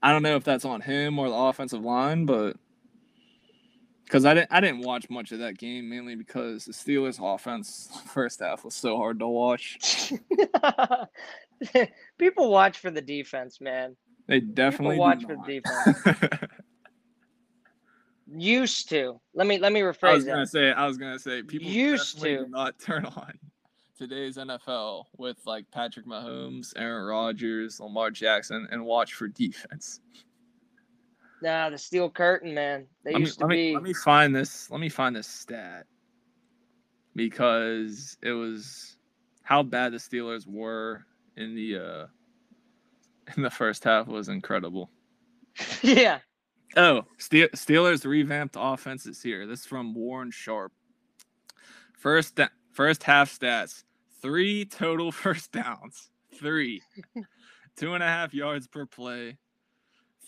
I don't know if that's on him or the offensive line, but because I didn't I didn't watch much of that game mainly because the Steelers' offense first half was so hard to watch. People watch for the defense, man. They definitely do watch for the defense. Used to. Let me let me I was rephrase gonna that. say, I was gonna say, people Used to. not turn on today's NFL with like Patrick Mahomes, Aaron Rodgers, Lamar Jackson, and watch for defense. Nah, the steel curtain, man. They Let me, to let, me, let me find this. Let me find this stat because it was how bad the Steelers were in the uh in the first half was incredible. yeah. Oh, Ste- Steelers revamped offense is here. This is from Warren Sharp. First, first half stats: three total first downs, three, two and a half yards per play,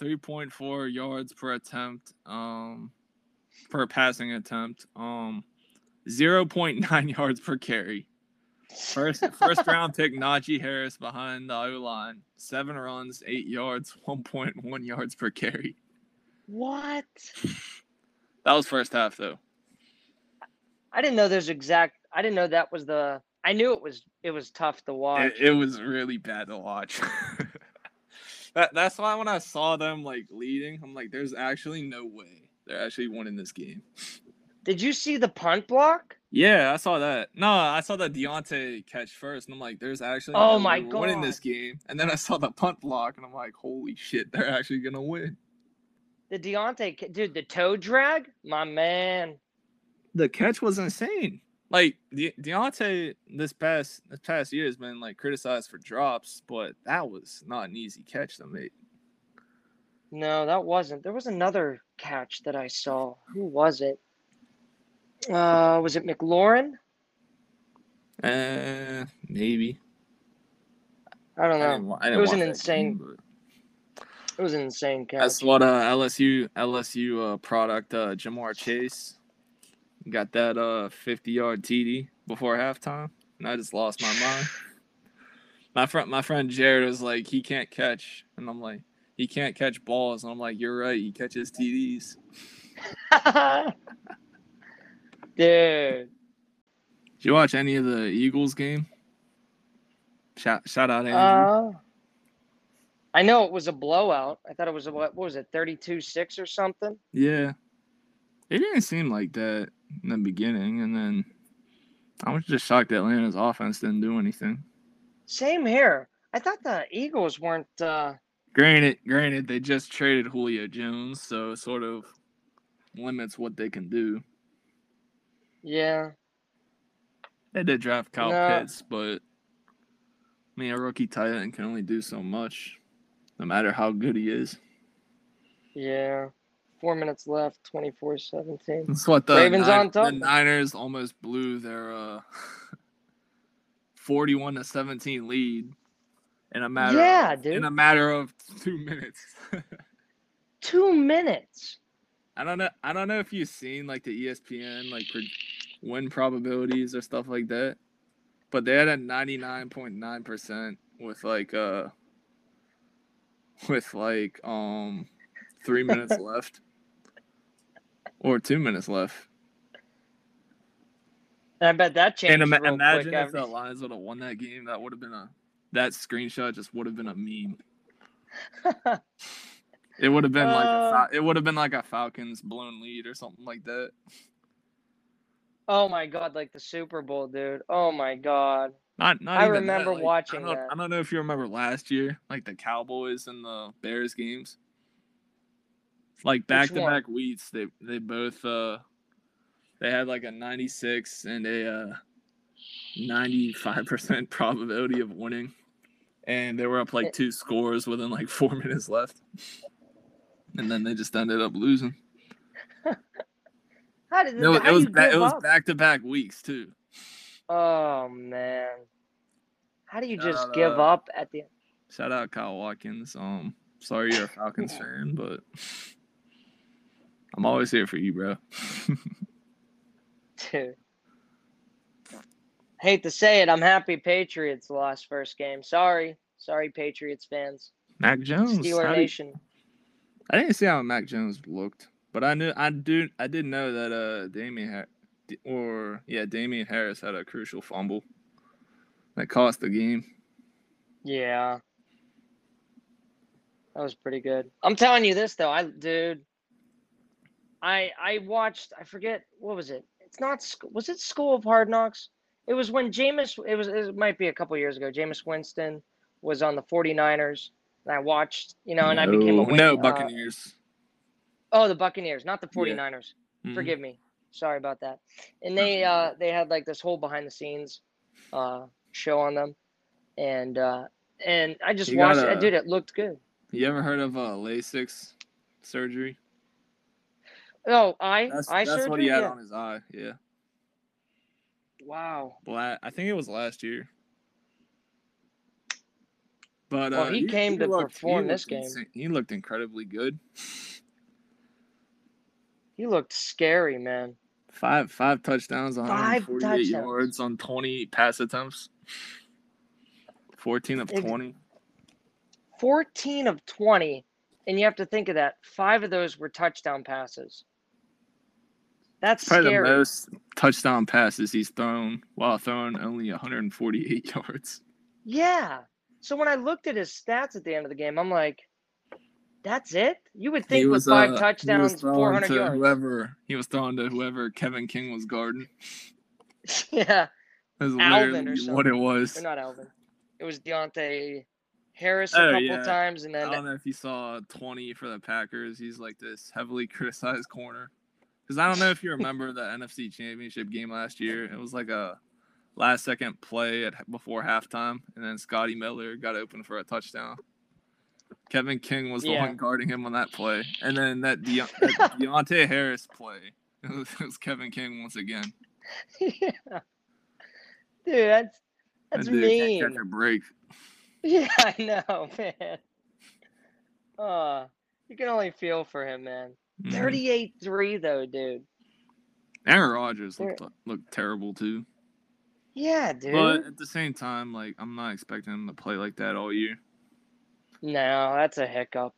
3.4 yards per attempt, um, per passing attempt, um, 0.9 yards per carry. First first round pick Najee Harris behind the O line, seven runs, eight yards, 1.1 yards per carry. What? That was first half though. I didn't know those exact. I didn't know that was the. I knew it was. It was tough to watch. It, it was really bad to watch. that that's why when I saw them like leading, I'm like, there's actually no way they're actually winning this game. Did you see the punt block? Yeah, I saw that. No, I saw the Diontae catch first, and I'm like, there's actually Oh no my god winning this game. And then I saw the punt block, and I'm like, holy shit, they're actually gonna win. The Diontae, dude, the toe drag, my man. The catch was insane. Like De- Diontae this past this past year has been like criticized for drops, but that was not an easy catch to make. No, that wasn't. There was another catch that I saw. Who was it? Uh, was it McLaurin? Uh, maybe. I don't I know. didn't, I It was an insane- game, but- It was an insane catch. That's what uh LSU LSU uh product uh Ja'Marr Chase got that uh 50 yard TD before halftime and I just lost my mind. My friend my friend Jared was like he can't catch and I'm like he can't catch balls and I'm like you're right he catches TDs. Dude, Did you watch any of the Eagles game? Shout shout out Andrew. uh, I know it was a blowout. I thought it was a what, what was it, thirty-two-six or something? yeah. It didn't seem like that in the beginning and then I was just shocked that Atlanta's offense didn't do anything. Same here. I thought the Eagles weren't. uh Granted, granted, they just traded Julio Jones, so it sort of limits what they can do. Yeah, They did draft Kyle No. Pitts, but I mean, a rookie tight end can only do so much, no matter how good he is. yeah. Four minutes left. 24-17. That's what the, Ravens Nin- on top. the Niners almost blew their uh, forty-one to seventeen lead in a matter. Yeah, of, dude. In a matter of two minutes. Two minutes. I don't know. I don't know if you've seen like the ESPN like win probabilities or stuff like that, but they had a ninety nine point nine percent with like uh with like um three minutes left or two minutes left. And I bet that changed And ima- real imagine quick. if after- the Lions would have won that game, that would have been a that screenshot just would have been a meme. It would have been like a Uh, it would have been like a Falcons blown lead or something like that. oh my god, like the Super Bowl, dude. Oh my god. Not, not I even remember that. like, watching I don't, that. I don't know if you remember last year, like the Cowboys and the Bears games. Like back to back weeks, they they both uh they had like a ninety six and a uh ninety five percent probability of winning, and they were up like two scores within like four minutes left, and then they just ended up losing. How did It was how it was, ba- it was back to back weeks too. Oh man. How do you Shout just out, give uh, up at the Shout out Kyle Watkins. Um, sorry you're a Falcons fan, but I'm always here for you, bro. dude? Hate to say it, I'm happy Patriots lost first game. Sorry. Sorry, Patriots fans. Mac Jones. Steeler Nation. I didn't see how Mac Jones looked, but I knew I do I did know that uh Damien or yeah Damien Harris had a crucial fumble that cost the game. Yeah. That was pretty good. I'm telling you this though, I dude. I I watched I forget what was it? It's not was it School of Hard Knocks? It was when Jameis it was it might be a couple years ago. Jameis Winston was on the 49ers and I watched, you know, and I became a No- no Win- uh, Buccaneers. oh, the Buccaneers, not the Yeah. 49ers. Mhm. Forgive me. Sorry about that. And they uh they had like this whole behind the scenes uh show on them. And uh and I just You watched gotta- it. Dude, it looked good. You ever heard of uh LASIK surgery? Oh, eye That's eye that's surgery. what he had Yeah. on his eye. Yeah, Wow. La- I think it was last year. But Well, uh, he came to perform this game. insane- He looked incredibly good. He looked scary, man. Five five touchdowns, Five 148 touchdowns. yards on 20 pass attempts. 14 of Ex- 20. 14 of 20, and you have to think of that. Five of those were touchdown passes. That's Probably scary. the most touchdown passes he's thrown while throwing only 148 yards. Yeah. So when I looked at his stats at the end of the game, I'm like, that's it? You would think with five uh, he was touchdowns, throwing 400 to yards. Whoever he was throwing to whoever Kevin King was guarding. yeah. That's Alvin or literally what it was. Or not Alvin. It was Deonte Harris a Oh, couple yeah. times, and then I don't know if you saw 20 for the Packers. He's like this heavily criticized corner. Because I don't know if you remember the NFC Championship game last year. It was like a last second play at before halftime, and then Scotty Miller got open for a touchdown. Kevin King was the Yeah. one guarding him on that play, and then that, De- that Deonte Harris play. It was, it was Kevin King once again. yeah. Dude, that's that's that dude mean. Can't catch a break. Yeah, I know, man. Uh, you can only feel for him, man. Mhm. 38-3 though, dude. Aaron Rodgers looked looked terrible too. Yeah, dude. But at the same time, like I'm not expecting him to play like that all year. No, that's a hiccup.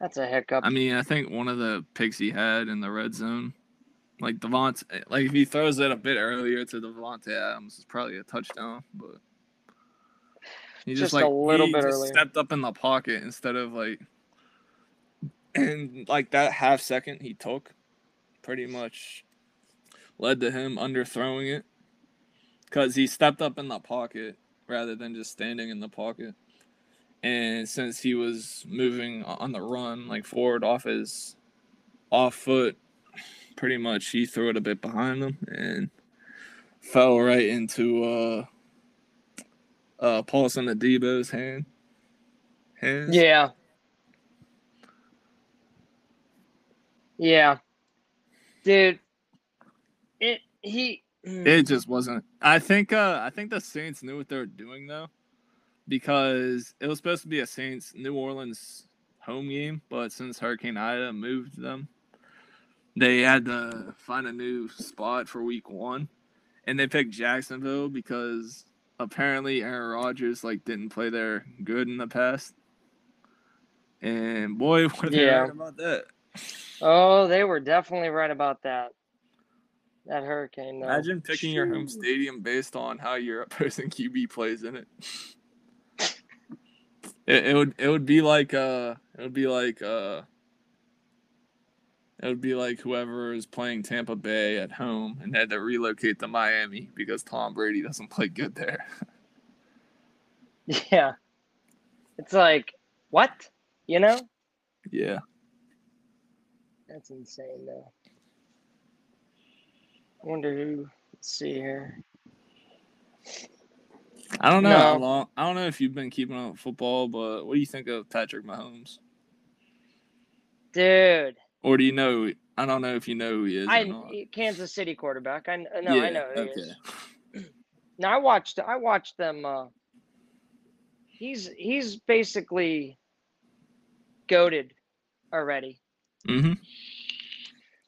That's a hiccup. I mean, I think one of the picks he had in the red zone, like Davante, like if he throws it a bit earlier to Davante Adams, it's probably a touchdown. But he just, Just a like little he bit just stepped up in the pocket instead of like, and like that half second he took, pretty much led to him underthrowing it, because he stepped up in the pocket rather than just standing in the pocket. And since he was moving on the run, like forward off his off foot, pretty much he threw it a bit behind him and fell right into uh uh Paulson Adebo's hand. Hands. yeah. Yeah. Dude, it he It just wasn't I think uh I think the Saints knew what they were doing though. Because it was supposed to be a Saints New Orleans home game, but since Hurricane Ida moved them, they had to find a new spot for week one. And they picked Jacksonville because apparently Aaron Rodgers like didn't play there good in the past. And boy, what they Yeah. right about that. Oh, they were definitely right about that. That hurricane though. Imagine picking your home stadium based on how your opposing QB plays in it. It, it would it would be like uh it would be like uh it would be like whoever is playing Tampa Bay at home and had to relocate to Miami because Tom Brady doesn't play good there. Yeah. It's like, what? You know? yeah. That's insane though. I wonder who let's see here. I don't know how long I don't know if you've been keeping up with football, but what do you think of Patrick Mahomes? Dude. Or do you know I don't know if you know who he is. I. Kansas City quarterback. I know. no, I know okay. is. Now I watched I watched them uh he's he's basically goaded already. Mm-hmm.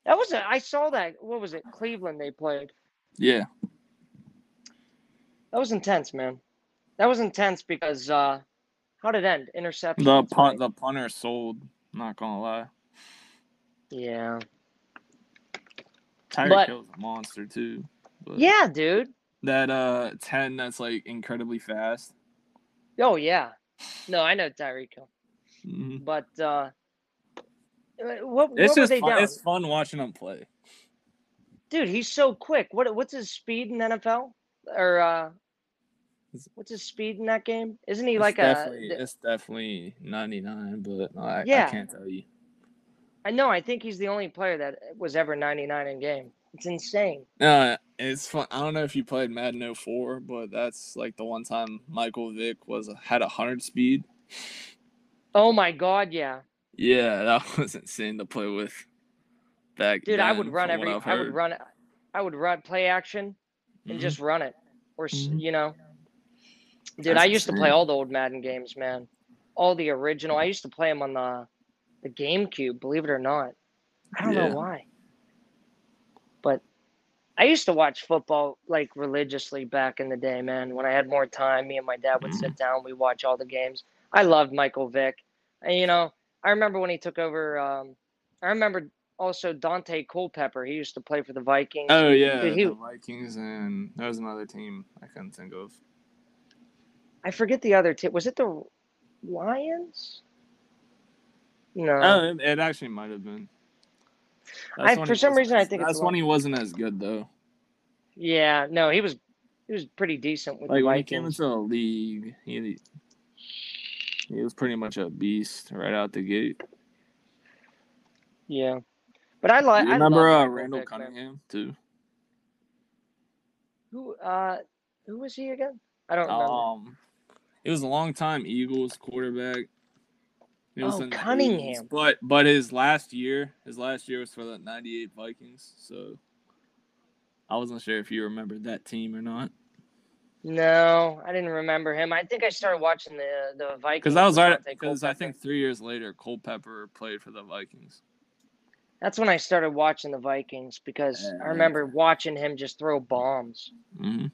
That was a, I saw that what was it? Cleveland they played. Yeah. That was intense, man. That was intense because uh how did it end? Interception. The punt, right. the punter sold. Not gonna lie, Yeah. Tyreek Hill's a monster too. But Yeah, dude. that uh ten that's like incredibly fast. Oh yeah. No, I know Tyreek Hill. Mhm. But uh what, what It's were just they fun. down? it's fun watching him play. Dude, he's so quick. What what's his speed in NFL? Or uh what's his speed in that game? Isn't he like a definitely, it's definitely ninety nine, but I, I can't tell you. I know, I think he's the only player that was ever 99 in game. It's insane. Uh, it's fun. I don't know if you played Madden 04, but that's like the one time Michael Vick was had a hundred speed. Oh my god, yeah. Yeah, that was insane to play with. Back Dude, I would run every I've would run I would run play action and Mhm. just run it. Or s Mhm. you know. Dude, That's I used to play all the old Madden games, man. All the original. I used to play them on the the GameCube, believe it or not. I don't Yeah. know why. But I used to watch football like religiously back in the day, man. When I had more time, me and my dad would sit down, we watch all the games. I loved Michael Vick. And you know, I remember when he took over um I remember also Daunte Culpepper. He used to play for the Vikings. Oh yeah, Dude, he- the Vikings and there was another team I couldn't think of. I forget the other team. Was it the Lions? No. Oh, it, it actually might have been. I- for some reason, I think that's when he wasn't as good though. Yeah, no, he was he was pretty decent with Like the when he came Vikings. into the league, he he was pretty much a beast right out the gate. Yeah, but I like. You I remember uh, Randall. Cunningham too? Who uh who was he again? I don't remember. Um, it was a long time Eagles quarterback. It was Oh, in the 80s, Cunningham. but but his last year, his last year was for the '98 Vikings. So I wasn't sure if you remembered that team or not. No, I didn't remember him. I think I started watching the the Vikings. Because that was with right. Because I think three years later, Culpepper played for the Vikings. that's when I started watching the Vikings because I remember watching him just throw bombs. hmm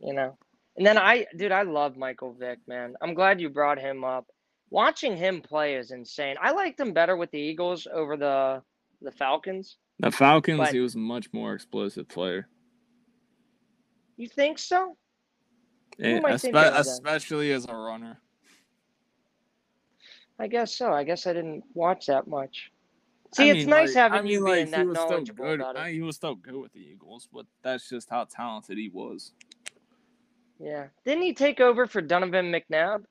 You know, and then I, dude, I love Michael Vick, man. I'm glad you brought him up. Watching him play is insane. I liked him better with the Eagles over the the Falcons. The Falcons, But- he was a much more explosive player. You think so? Eh, espe- thinking of then? especially as a runner. I guess so. I guess I didn't watch that much. See, I it's mean, nice like- having I mean, you like, being that knowledgeable good. about it. I- he was still good with the Eagles, but that's just how talented he was. Yeah. Didn't he take over for Donovan McNabb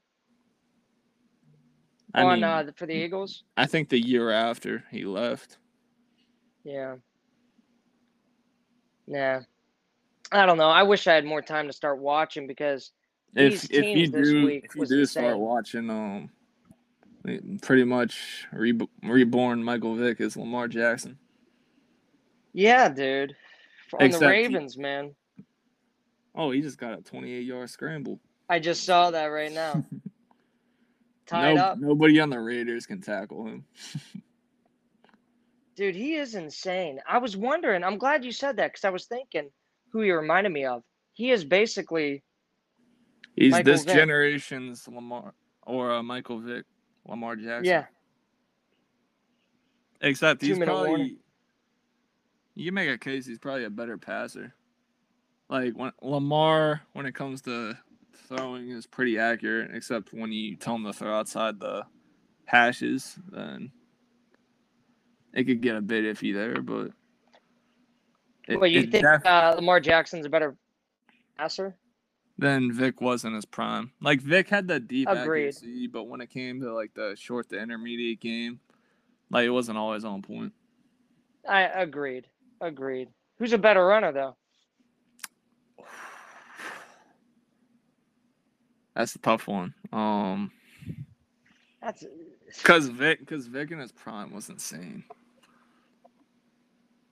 I on mean, uh, for the Eagles? I think the year after he left. Yeah. Nah. I don't know. I wish I had more time to start watching because If if you do week if you do start insane. watching, um, pretty much re- reborn Michael Vick is Lamar Jackson. yeah, dude. On Except the he- Ravens, man. Oh, he just got a 28 yard scramble. I just saw that right now. Tied no, up. Nobody on the Raiders can tackle him. Dude, he is insane. I was wondering. I'm glad you said that because I was thinking who he reminded me of. He is basically He's Michael this Vick. generation's Lamar or uh, Michael Vick, Lamar Jackson. yeah. Except he's Two-minute probably. warning. You can make a case he's probably a better passer. Like when Lamar, when it comes to throwing, is pretty accurate. Except when you tell him to throw outside the hashes, then it could get a bit iffy there. But it, Well, you think def- uh, Lamar Jackson's a better passer? then Vick was in his prime. Like Vick had the deep Agreed. accuracy, but when it came to like the short to intermediate game, like it wasn't always on point. I agreed. Agreed. Who's a better runner though? That's a tough one. Um, That's cause Vick, cause Vick in his prime was insane.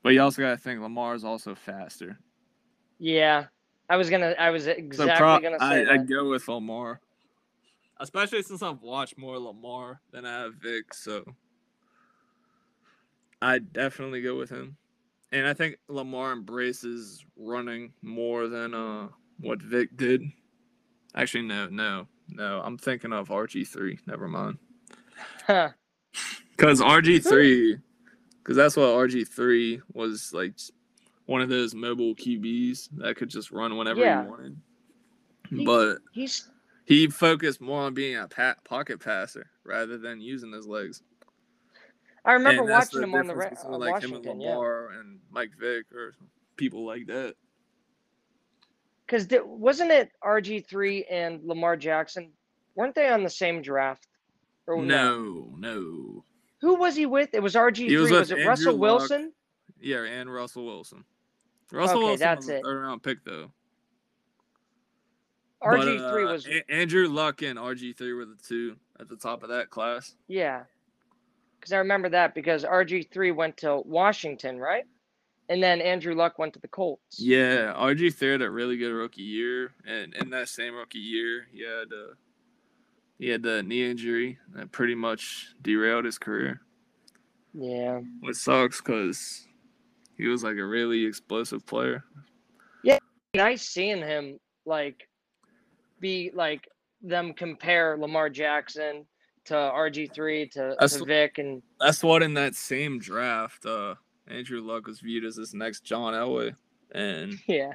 But you also gotta think Lamar is also faster. yeah. I was gonna. I was So exactly pro- gonna say I, that. I'd go with Lamar, especially since I've watched more Lamar than I have Vick. So I'd definitely go with him. And I think Lamar embraces running more than uh what Vick did. Actually, no, no, no. I'm thinking of RG three. Never mind. Because RG three, because that's what RG three was like, one of those mobile QBs that could just run whenever Yeah. he wanted. He- But He's he focused more on being a pocket passer rather than using his legs. I remember And watching him on the Ra- uh, like him Washington, and yeah. Lamar and Mike Vick or people like that. Because wasn't it RG three and Lamar Jackson? Weren't they on the same draft? Or No, no. Who was he with? It was RG3. was Was, it Andrew Russell Luck. Wilson? Yeah, and Russell Wilson. Russell Okay, Wilson that's was a it. third round pick though. RG three uh, was A- Andrew Luck and RG three were the two at the top of that class. yeah. Because I remember that because RG three went to Washington, right? and then Andrew Luck went to the Colts. Yeah, RG three had a really good rookie year, and in that same rookie year, he had uh, he had the knee injury that pretty much derailed his career. Yeah. Which sucks because he was like a really explosive player. Yeah, nice seeing him like be like them compare Lamar Jackson to RG three to, That's- to Vick and That's what in that same draft, uh, Andrew Luck was viewed as this next John Elway, and yeah.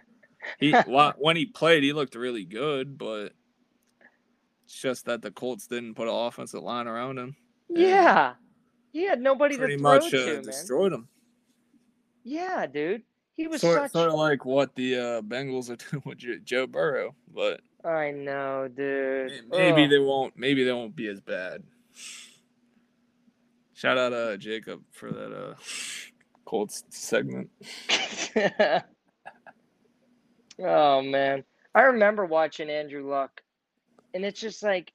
he when he played, he looked really good, but it's just that the Colts didn't put an offensive line around him. Yeah. He had nobody Pretty to throw much to, uh, man. destroyed him. Yeah, dude. He was Sort, such sort of like what the uh, Bengals are doing with Joe Burrow, but I know, dude. maybe Ugh. they won't. Maybe they won't be as bad. Shout out uh Jacob for that uh Colts segment. oh man, I remember watching Andrew Luck, and it's just like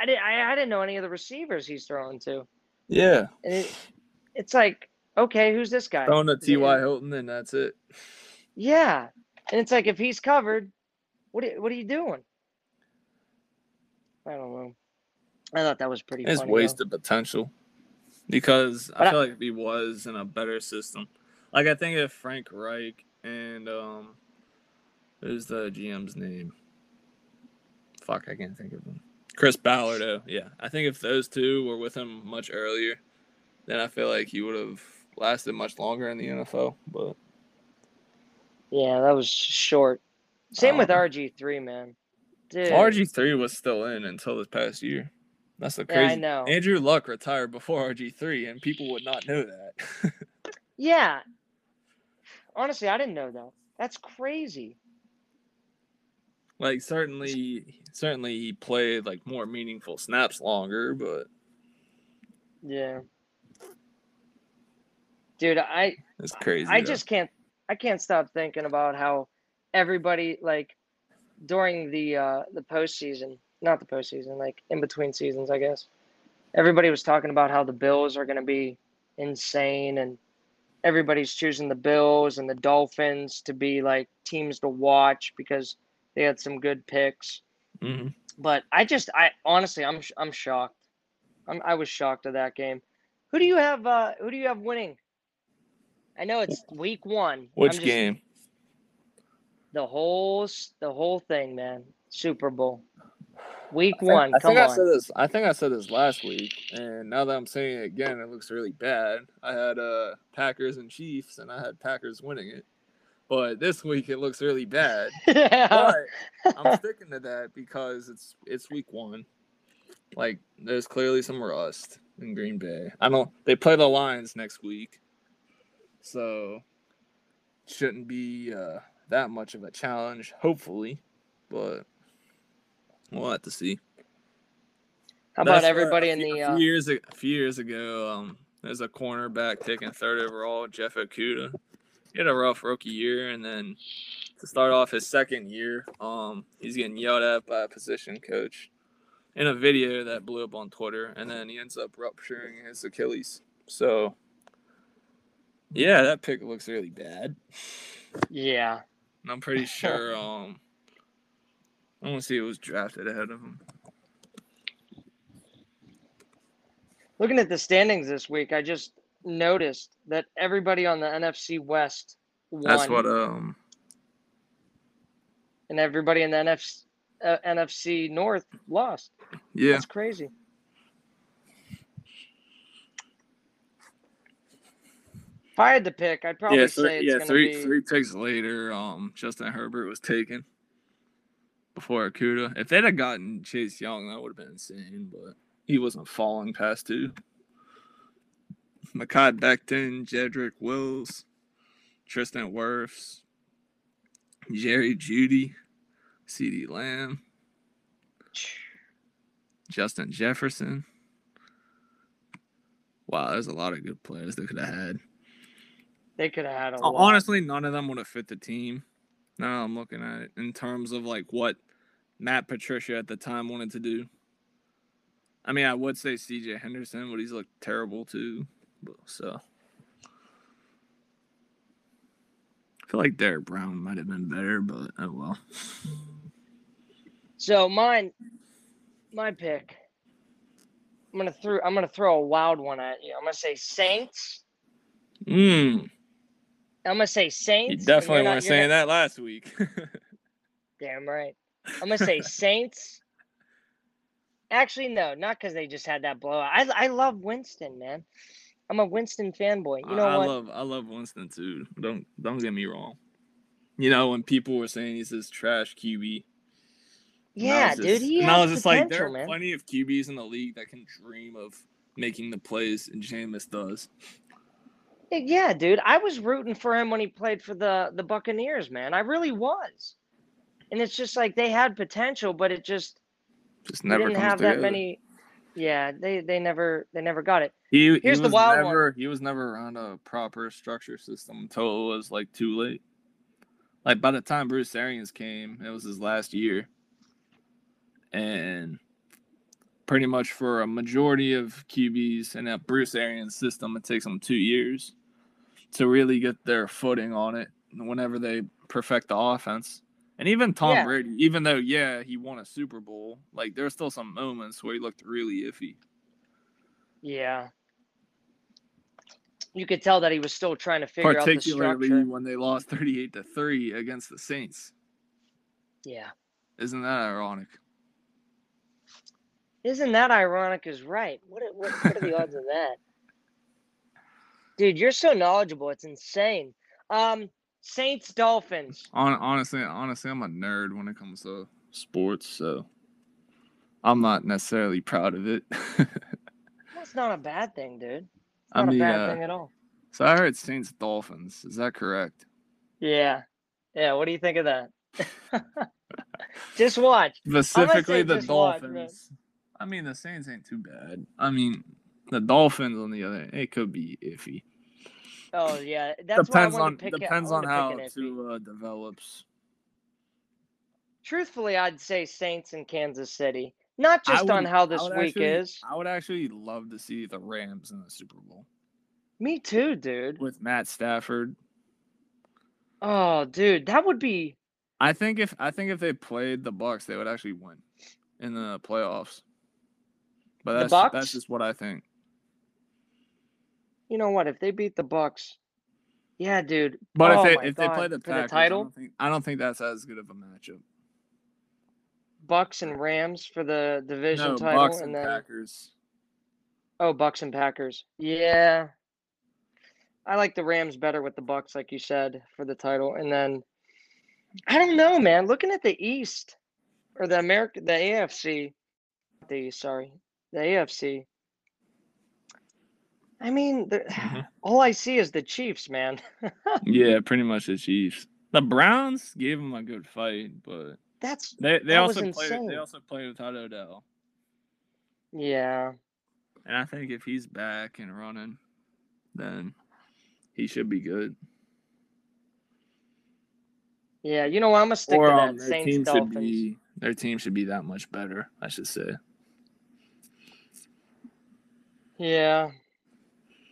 I didn't I, I didn't know any of the receivers he's throwing to, Yeah, and it, it's like okay, who's this guy? throwing to Is T.Y. Hilton, and that's it. Yeah, and it's like if he's covered, what are- what are you doing? I don't know. I thought that was pretty. It's funny, though. wasted potential because I I- feel like if he was in a better system, like I think if Frank Reich and um, who's the GM's name? Fuck, I can't think of them. Chris Ballard. Oh, yeah. I think if those two were with him much earlier, then I feel like he would have lasted much longer in the NFL. But Yeah, that was short. Same with Um, RG three, man. Dude, RG three was still in until this past year. That's the Yeah, I crazy. know. Andrew Luck retired before RG three, and people would not know that. Yeah. Honestly, I didn't know that. That's crazy. Like certainly certainly he played like more meaningful snaps longer but Yeah. Dude, I it's crazy I though. just can't I can't stop thinking about how everybody like during the uh the postseason, not the postseason, like in between seasons, I guess. Everybody was talking about how the Bills are gonna be insane and everybody's choosing the Bills and the Dolphins to be like teams to watch because they had some good picks. Mhm. But I just I honestly I'm I'm shocked. I'm I was shocked at that game. Who do you have uh who do you have winning? I know it's week 1. which just- game The whole, the whole thing, man. Super Bowl. Week I think- 1. I Come think I said this I think I said this last week and now that I'm saying it again it looks really bad I had uh Packers and Chiefs and I had Packers winning it but this week it looks really bad yeah. but I'm sticking to that because it's it's week one. Like there's clearly some rust in Green Bay. I don't. They play the Lions next week, so shouldn't be uh, that much of a challenge. Hopefully, but we'll have to see. How about That's, everybody a in few- the a uh, few years a few years ago? Um, there's a cornerback taking third overall, Jeff Okudah. He had a rough rookie year, and then to start off his second year, um, he's getting yelled at by a position coach in a video that blew up on Twitter, and then he ends up rupturing his Achilles. So, yeah, that pick looks really bad. Yeah. And I'm pretty sure. Um, I want to see who was drafted ahead of him. Looking at the standings this week, I just noticed that everybody on the NFC West won That's what um and everybody in the NFC uh, NFC North lost. yeah. That's crazy. If I had to pick, I'd probably yeah, say three, it's yeah, three be three picks later, um, Justin Herbert was taken before Okudah. If they'd have gotten Chase Young, that would have been insane, but he wasn't falling past two. Mekhi Becton, Jedrick Wills, Tristan Wirfs, Jerry Jeudy, CeeDee Lamb, Justin Jefferson. Wow, there's a lot of good players they could have had. they could have had a lot. Honestly, none of them would have fit the team. Now I'm looking at it in terms of like what Matt Patricia at the time wanted to do. I mean, I would say C.J. Henderson, but he's looked terrible too. So I feel like Derrick Brown might have been better, but oh well. So mine, my pick. I'm gonna throw. I'm gonna throw a wild one at you. I'm gonna say Saints. Mm, I'm gonna say Saints. you definitely weren't saying not- that last week. Damn right. I'm gonna say Saints. Actually, no, not because they just had that blowout. I I love Winston, man. I'm a Winston fanboy. You know I what? love I love Winston too. Don't don't get me wrong. You know when people were saying he's this trash QB. yeah, was dude. He and I was just like, there are man. plenty of QBs in the league that can dream of making the plays and Jameis does. Yeah, dude. I was rooting for him when he played for the the Buccaneers, man. I really was. And it's just like they had potential, but it just Just never didn't have together. that many. Yeah, they they never they never got it. He, he Here's the was wild one. never he was never around a proper structure system until it was like too late. Like by the time Bruce Arians came, it was his last year. And pretty much for a majority of QBs in that Bruce Arians system, it takes them two years to really get their footing on it whenever they perfect the offense. And even Tom Yeah. Brady, even though yeah, he won a Super Bowl, like there's still some moments where he looked really iffy. Yeah. You could tell that he was still trying to figure out the particularly when they lost 38 to 3 against the Saints. Yeah. Isn't that ironic? Isn't that ironic? Is right. What are- what, what are the odds of that? Dude, you're so knowledgeable. It's insane. Um, Saints Dolphins. Hon- honestly, honestly, I'm a nerd when it comes to sports, so I'm not necessarily proud of it. That's not a bad thing, dude. It's I not mean, a bad uh, thing at all. so I heard Saints Dolphins. Is that correct? Yeah. Yeah. What do you think of that? Just watch. Specifically, the just watch. Dolphins. I mean, the Saints ain't too bad. I mean, the Dolphins on the other, it could be iffy. Oh yeah, that's depends why I on to pick it. Depends on to how an uh, develops. Truthfully, I'd say Saints in Kansas City. Not just on how this week actually- is. I would actually love to see the Rams in the Super Bowl Me too, dude. with Matt Stafford. Oh, dude, that would be. I think if I think if they played the Bucs, they would actually win in the playoffs. But The that's that's just what I think. You know what? If they beat the Bucs, yeah, dude. But Oh if they if they play the for the Packers, I title? don't think I don't think that's as good of a matchup. Bucs and Rams for the division No, title, Bucs and and then Packers. oh, Bucs and Packers. Yeah, I like the Rams better with the Bucs, like you said, for the title. And then I don't know, man. Looking at the East or the America, the AFC, the sorry, the AFC. I mean, the, Mhm. all I see is the Chiefs, man. Yeah, pretty much the Chiefs. The Browns gave them a good fight, but That's they they That also played insane. they also played without Odell. yeah. And I think if he's back and running, then he should be good. Yeah, you know? I'm gonna stick or to um, that their Saints team Dolphins. should be their team should be that much better. I should say. Yeah,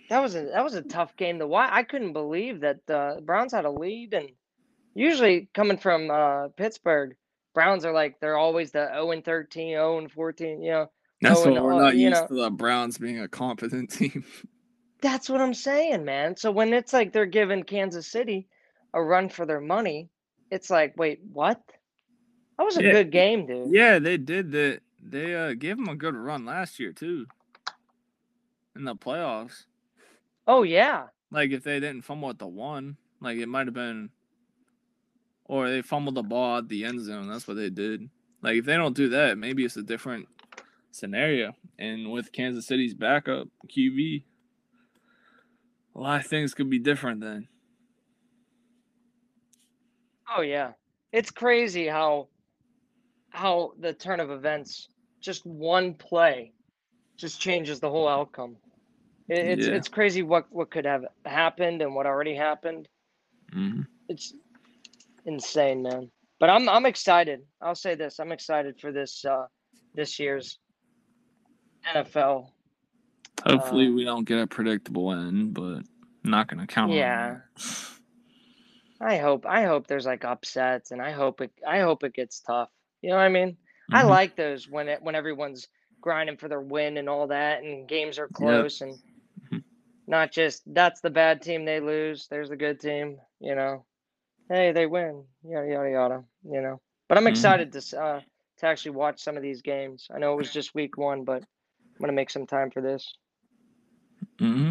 that was a that was a tough game to watch. I couldn't believe that the Browns had a lead, and usually coming from uh, Pittsburgh, Browns are like they're always the 0 and 13, 0 and 14. You know, That's Oh, what we're uh, not used know- to the Browns being a competent team. that's what I'm saying, man. So when it's like they're giving Kansas City a run for their money, it's like, wait, what? That was a Yeah, good game, dude. yeah, they did that. They uh, gave them a good run last year too. In the playoffs, Oh yeah, like if they didn't fumble at the one, like it might have been, or they fumbled the ball at the end zone. That's what they did. Like if they don't do that, maybe it's a different scenario. And with Kansas City's backup QB, a lot of things could be different then. Oh yeah. It's crazy how how the turn of events just one play just changes the whole outcome. It, it's Yeah. it's crazy what what could have happened and what already happened. hmm It's insane, man. But I'm I'm excited. I'll say this. I'm excited for this uh this year's NFL. Hopefully, Um, we don't get a predictable end, but I'm not going to count Yeah. on I hope I hope there's like upsets, and I hope it I hope it gets tough. You know what I mean? I Mhm. like those when it when everyone's grinding for their win and all that, and games are close, and Mhm. Not just that's the bad team they lose. There's the good team. You know, hey they win. Yada yada yada. You know, but I'm Mhm. excited to uh, to actually watch some of these games. I know it was just week one, but I'm gonna make some time for this. hmm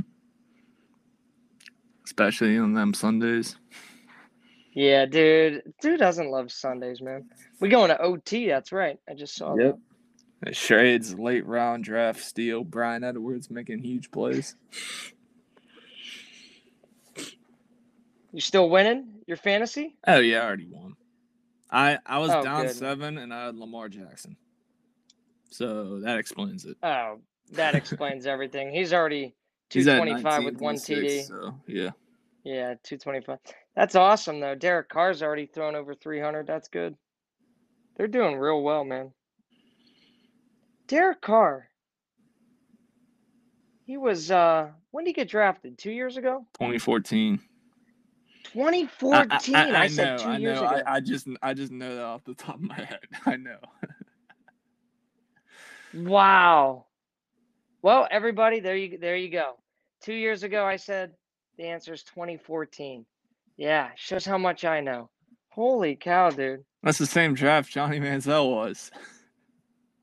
Especially on them Sundays. Yeah, dude. Dude doesn't love Sundays, man. We going to OT. That's right. I just saw Yep. It Shades late round draft steal. Bryan Edwards making huge plays. that. You still winning your fantasy? Oh yeah, I already won. I I was Oh, down good. seven and I had Lamar Jackson. So that explains it. Oh, that explains everything. He's already He's at 225 with one TD. So yeah. Yeah, 225. That's awesome though. Derek Carr's already thrown over 300. That's good. They're doing real well, man. Derek Carr. He was uh when did he get drafted? 2 years ago? 2014. 2014. I, I, said know, 2 I years know. ago. I, I just I just know that off the top of my head. I know. Wow. Well, everybody, there you there you go. Two years ago, I said the answer is 2014. Yeah, shows how much I know. Holy cow, dude! That's the same draft Johnny Manziel was.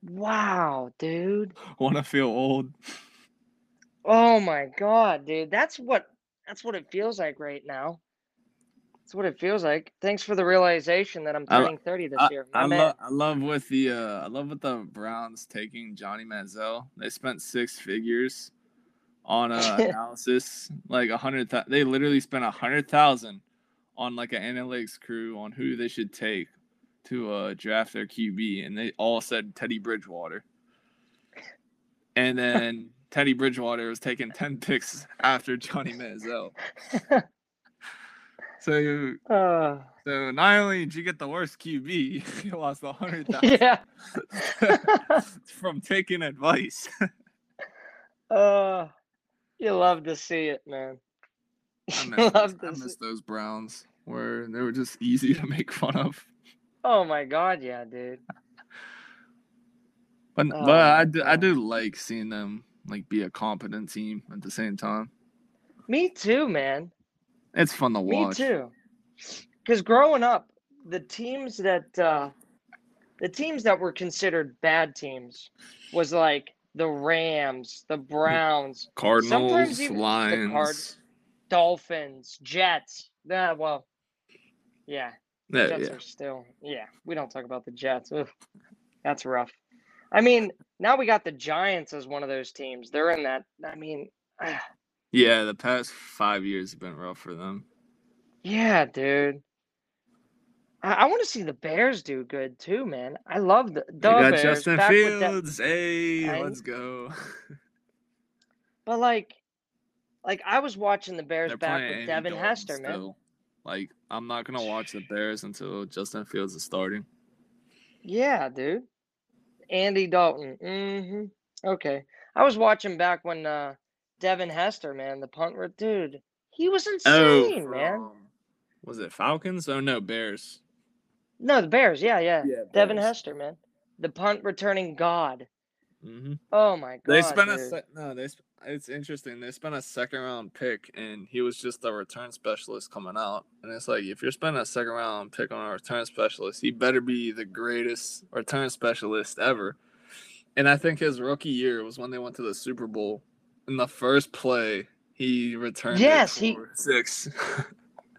Wow, dude. Want to feel old? Oh my god, dude. That's what that's what it feels like right now. That's what it feels like. Thanks for the realization that I'm I turning 30 this I, year. I love I love with the uh I love with the Browns taking Johnny Manziel. They spent six figures on uh, analysis, like a hundred. thou- They literally spent a hundred thousand on like an analytics crew on who they should take to uh draft their QB, and they all said Teddy Bridgewater. And then Teddy Bridgewater was taking ten picks after Johnny Manziel. So you Uh, so not only did you get the worst QB, you lost a hundred thousand yeah. from taking advice. Uh, you love to see it, man. I miss, those, love I miss those Browns where they were just easy to make fun of. Oh my god, yeah, dude. But Oh but I do, I do like seeing them like be a competent team at the same time. Me too, man. It's fun to watch. Me too. Because growing up, the teams that uh, the teams that were considered bad teams was like the Rams, the Browns, Cardinals, even the Lions. Card- Dolphins, Jets. That well, yeah, Yeah, Jets yeah. are still. Yeah, we don't talk about the Jets. Ugh, that's rough. I mean, now we got the Giants as one of those teams. They're in that. I mean, Yeah, the past five years have been rough for them. Yeah, dude. I, I want to see the Bears do good too, man. I love the, the got Bears. Justin back that- Fields. Hey, I- let's go. but like, like I was watching the Bears They're back with Andy Devin Dalton Hester, man. Like, I'm not gonna watch the Bears until Justin Fields is starting. Yeah, dude. Andy Dalton. Mm-hmm. Okay. I was watching back when uh Devin Hester, man, the punt re- dude. He was insane, man. from- Was it Falcons? Oh no, Bears. No, the Bears. Yeah, yeah. Yeah, Devin Hester, man. The punt returning god. hmm Oh my god. They spent a dude. sec- no. They sp- it's interesting. They spent a second round pick, and he was just a return specialist coming out. And it's like if you're spending a second round pick on a return specialist, he better be the greatest return specialist ever. And I think his rookie year was when they went to the Super Bowl. In the first play, he returned. Yes, he- six.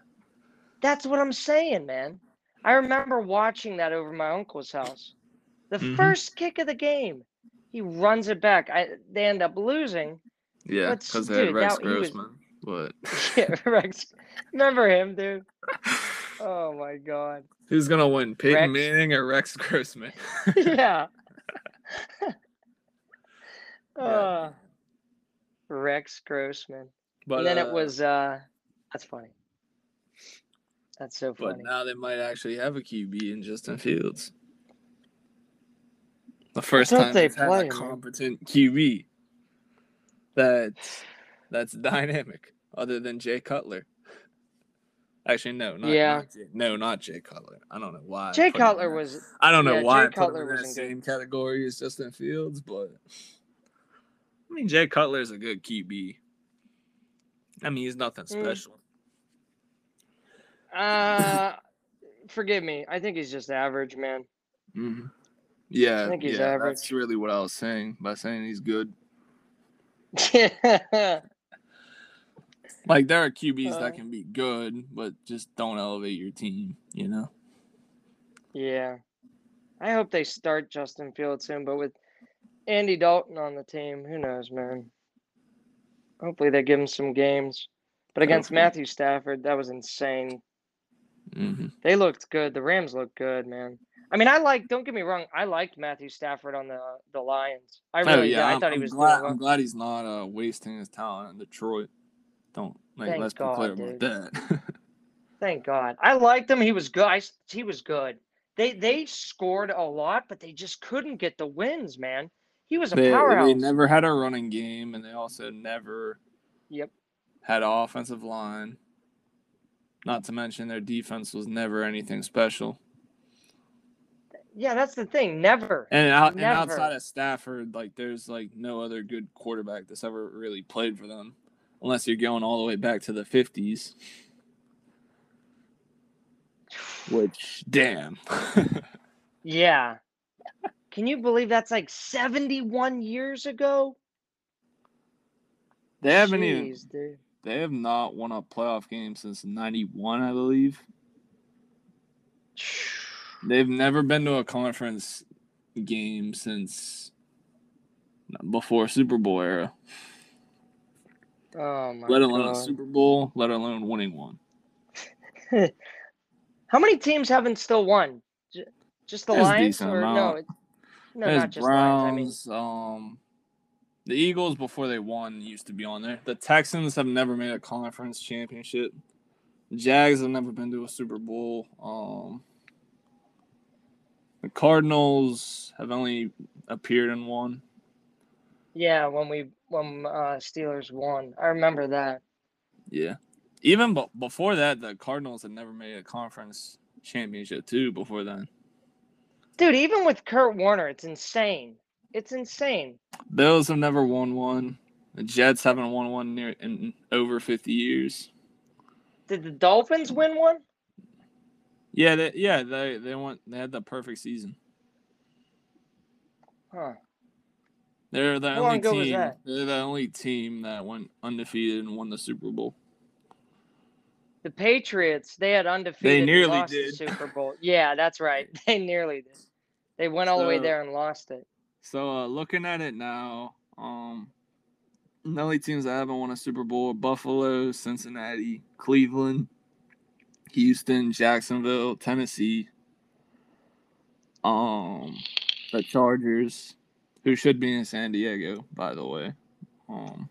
That's what I'm saying, man. I remember watching that over my uncle's house. The Mhm. first kick of the game, he runs it back. I they end up losing. yeah, because they had Rex that- he was- Grossman. But yeah, Rex. Remember him, dude? Oh my god. who's gonna win, Peyton Rex- Manning or Rex Grossman? yeah. Yeah. uh, Rex Grossman. But and then it uh, was uh that's funny. That's so funny. But now they might actually have a QB in Justin Fields. The first time they play, a man. competent QB that's that's dynamic, other than Jay Cutler. Actually, no, not Yeah. not Jay, no, not Jay Cutler. I don't know why. Jay in Cutler was I don't know yeah, why Jay Cutler in that wasn't good. same category as Justin Fields, but I mean Jay Cutler is a good QB. I mean he's nothing Mm. special. uh forgive me. I think he's just average, man. Mhm. Yeah, think he's yeah, average. that's really what I was saying by saying he's good. Like there are QBs Uh, that can be good, but just don't elevate your team. You know. yeah. I hope they start Justin Fields soon, but with Andy Dalton on the team, who knows, man. Hopefully they give him some games. But against Hopefully. Matthew Stafford, that was insane. Mm-hmm. They looked good. The Rams looked good, man. I mean, I like. Don't get me wrong. I liked Matthew Stafford on the the Lions. I really oh did. yeah, I I'm, thought he was glad. I'm glad he's not uh, wasting his talent in Detroit. Don't like. Thank let's be God, about that. Thank God. I liked him. He was good. I, he was good. They they scored a lot, but they just couldn't get the wins, man. He was a they, powerhouse. they never had a running game, and they also never Yep. had an offensive line. Not to mention their defense was never anything special. Yeah, that's the thing. Never. And out and outside of Stafford, like there's like no other good quarterback that's ever really played for them, unless you're going all the way back to the '50s. Which, damn. Yeah. Can you believe that's like 71 years ago? they haven't even. Dude. They have not won a playoff game since '91, I believe. They've never been to a conference game since uh, before Super Bowl era. Oh my god. let alone a Super Bowl, let alone winning one. How many teams haven't still won? Just the a Lions, or no? amount. No, There's not just Lions. Browns. Um, the Eagles before they won used to be on there. The Texans have never made a conference championship. Jags have never been to a Super Bowl. Um, the Cardinals have only appeared in one. Yeah, when we when uh, Steelers won, I remember that. Yeah. Even b- before that, the Cardinals had never made a conference championship too. Before then, Dude, even with Kurt Warner, it's insane. It's insane. Bills have never won one. The Jets haven't won one near in over fifty years. Did the Dolphins win one? Yeah, they, yeah, they they went. They had the perfect season. Huh. They're the How only team. that? They're the only team that went undefeated and won the Super Bowl. The Patriots, they had undefeated. They nearly did. The Super Bowl. Yeah, that's right. They nearly did. They went all the way there and lost it. So uh, looking at it now, um, the only teams that haven't won a Super Bowl: are Buffalo, Cincinnati, Cleveland, Houston, Jacksonville, Tennessee. Um, the Chargers, who should be in San Diego, by the way. Um,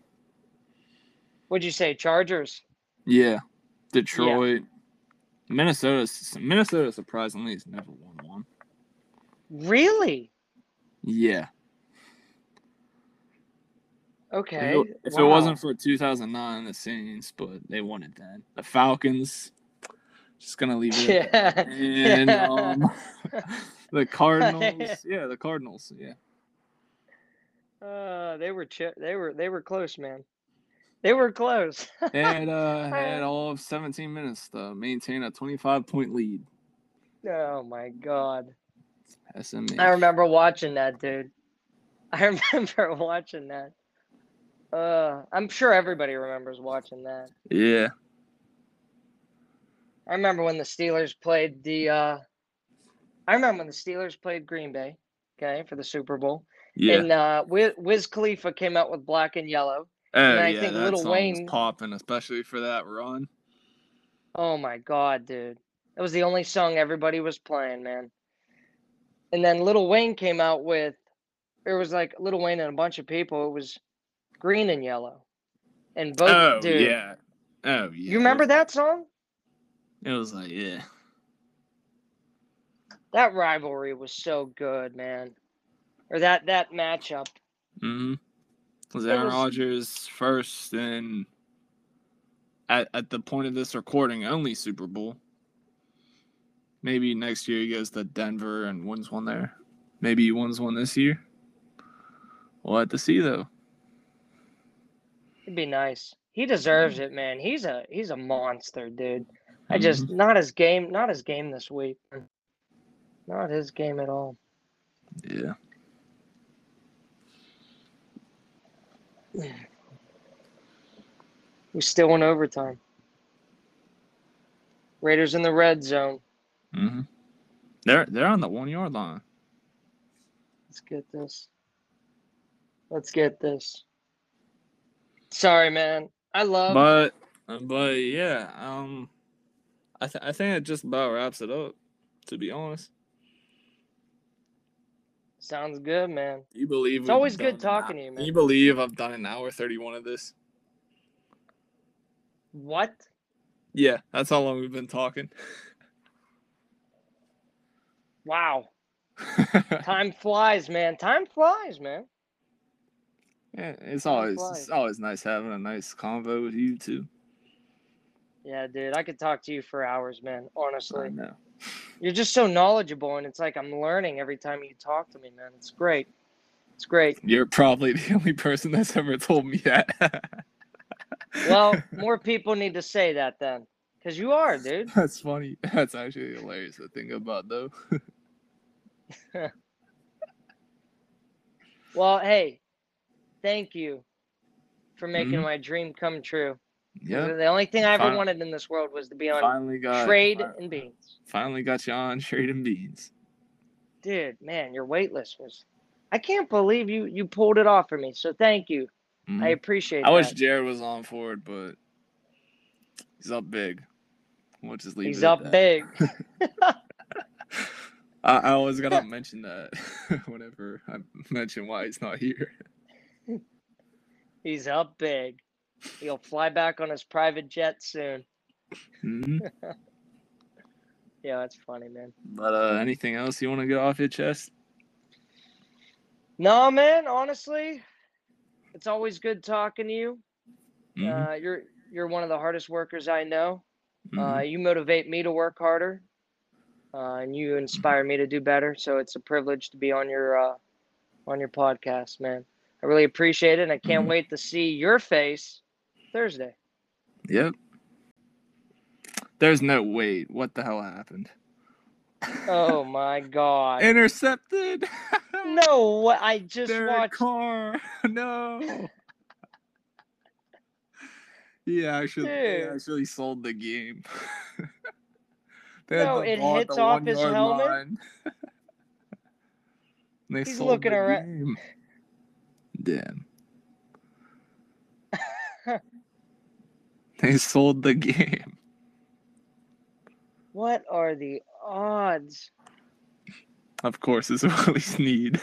What'd you say, Chargers? yeah, Detroit, Minnesota. Minnesota surprisingly has never won one. Really? Yeah. Okay. If, it, if it wasn't for 2009, the Saints, but they won it then. The Falcons, just gonna leave it. Yeah. And um, the Cardinals, yeah, the Cardinals, yeah. Uh, they were ch- they were they were close, man. They were close. They had uh, had all of 17 minutes to maintain a 25 point lead. oh my god. SMH. I remember watching that, dude. I remember watching that. Uh, I'm sure everybody remembers watching that. Yeah. I remember when the Steelers played the. Uh, I remember when the Steelers played Green Bay, okay, for the Super Bowl, Yeah. and uh, Wiz, Wiz Khalifa came out with black and yellow. oh, I yeah, think that Lil song Wayne- was popping, especially for that run. Oh my god, dude. That was the only song everybody was playing, man. And then Lil Wayne came out with it was like Lil Wayne and a bunch of people. It was green and yellow. And both oh, dude. yeah. Oh, yeah. You remember that song? It was like, yeah. That rivalry was so good, man. Or that that matchup. Mm-hmm. Was Aaron Rodgers first in at, at the point of this recording, only Super Bowl. Maybe next year he goes to Denver and wins one there. Maybe he wins one this year. We'll have to see though. It'd be nice. He deserves mm. it, man. He's a he's a monster, dude. I mm-hmm. just not his game, not his game this week. Not his game at all. Yeah. We still in overtime. Raiders in the red zone. Mm-hmm. They're they're on the one yard line. Let's get this. Let's get this. Sorry, man. I love. But but yeah, um, I th- I think it just about wraps it up. To be honest, Sounds good, man. you believe It's always good talking hou- to you, man. You believe I've done an hour thirty one of this? What? Yeah, that's how long we've been talking. Wow. Time flies, man. Time flies, man. yeah, it's Time always flies. it's always nice having a nice convo with you too. Yeah, dude. I could talk to you for hours, man. I Honestly. know. You're just so knowledgeable, and it's like I'm learning every time you talk to me, man. It's great. It's great. You're probably the only person that's ever told me that. Well, more people need to say that then, because you are, dude. That's funny. That's actually hilarious to think about, though. Well, hey, thank you for making Mhm. my dream come true. Yeah, The only thing I ever Fin- wanted in this world was to be on finally got Trade fi- and Beans. Finally got you on trade and beans. Dude, man, your wait list was. I can't believe you you pulled it off for me. So thank you. I Mhm. appreciate I wish. Jared was on for it, but he's up big. We'll just leave He's up that. big. I, I always gotta mention that whenever I mention why he's not here. He's up big. He'll fly back on his private jet soon. Mhm. Yeah, that's funny, man. But uh, anything else you want to get off your chest? No, man. Honestly, it's always good talking to you. Mhm. Uh, you're you're one of the hardest workers I know. Uh, Mhm. you motivate me to work harder, uh, and you inspire me to do better. So it's a privilege to be on your uh, on your podcast, man. I really appreciate it, and I can't Mhm. wait to see your face Thursday. Yep. There's no wait. What the hell happened? Oh my god! Intercepted. No, what I just Derek watched. Carr. No. he actually, he Dude. actually sold the game. No, it ball hits off his helmet. And they He's sold looking the arou- game. Damn. they sold the game. What are the odds? Of course, it's Willie Snead.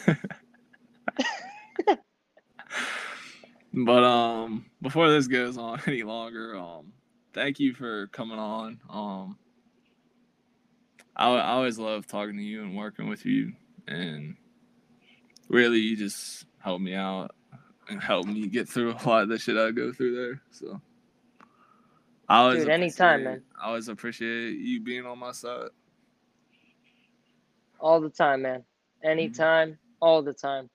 but um, before this goes on any longer, um, thank you for coming on. Um, I, I always love talking to you and working with you, and really, you just help me out and help me get through a lot of the shit I go through there. So. I always Dude, anytime, man. I always appreciate you being on my side. All the time, man. Mm-hmm. Anytime, all the time.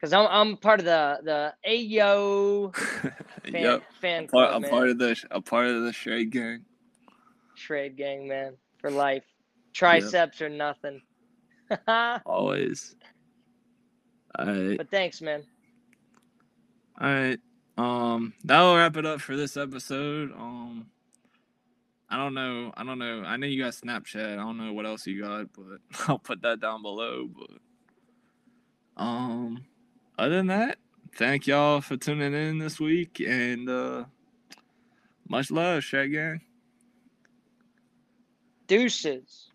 Cause I'm I'm part of the the Ayo fan yep. fan part, club, a man. part of the a part of the Shade gang. Trade gang, man, for life. Triceps or nothing. Always. Alright. But thanks, man. Alright. Um that'll wrap it up for this episode. Um I don't know. I don't know. I know you got Snapchat. I don't know what else you got, but I'll put that down below. But um other than that, thank y'all for tuning in this week and uh much love, Shade Gang. Deuces.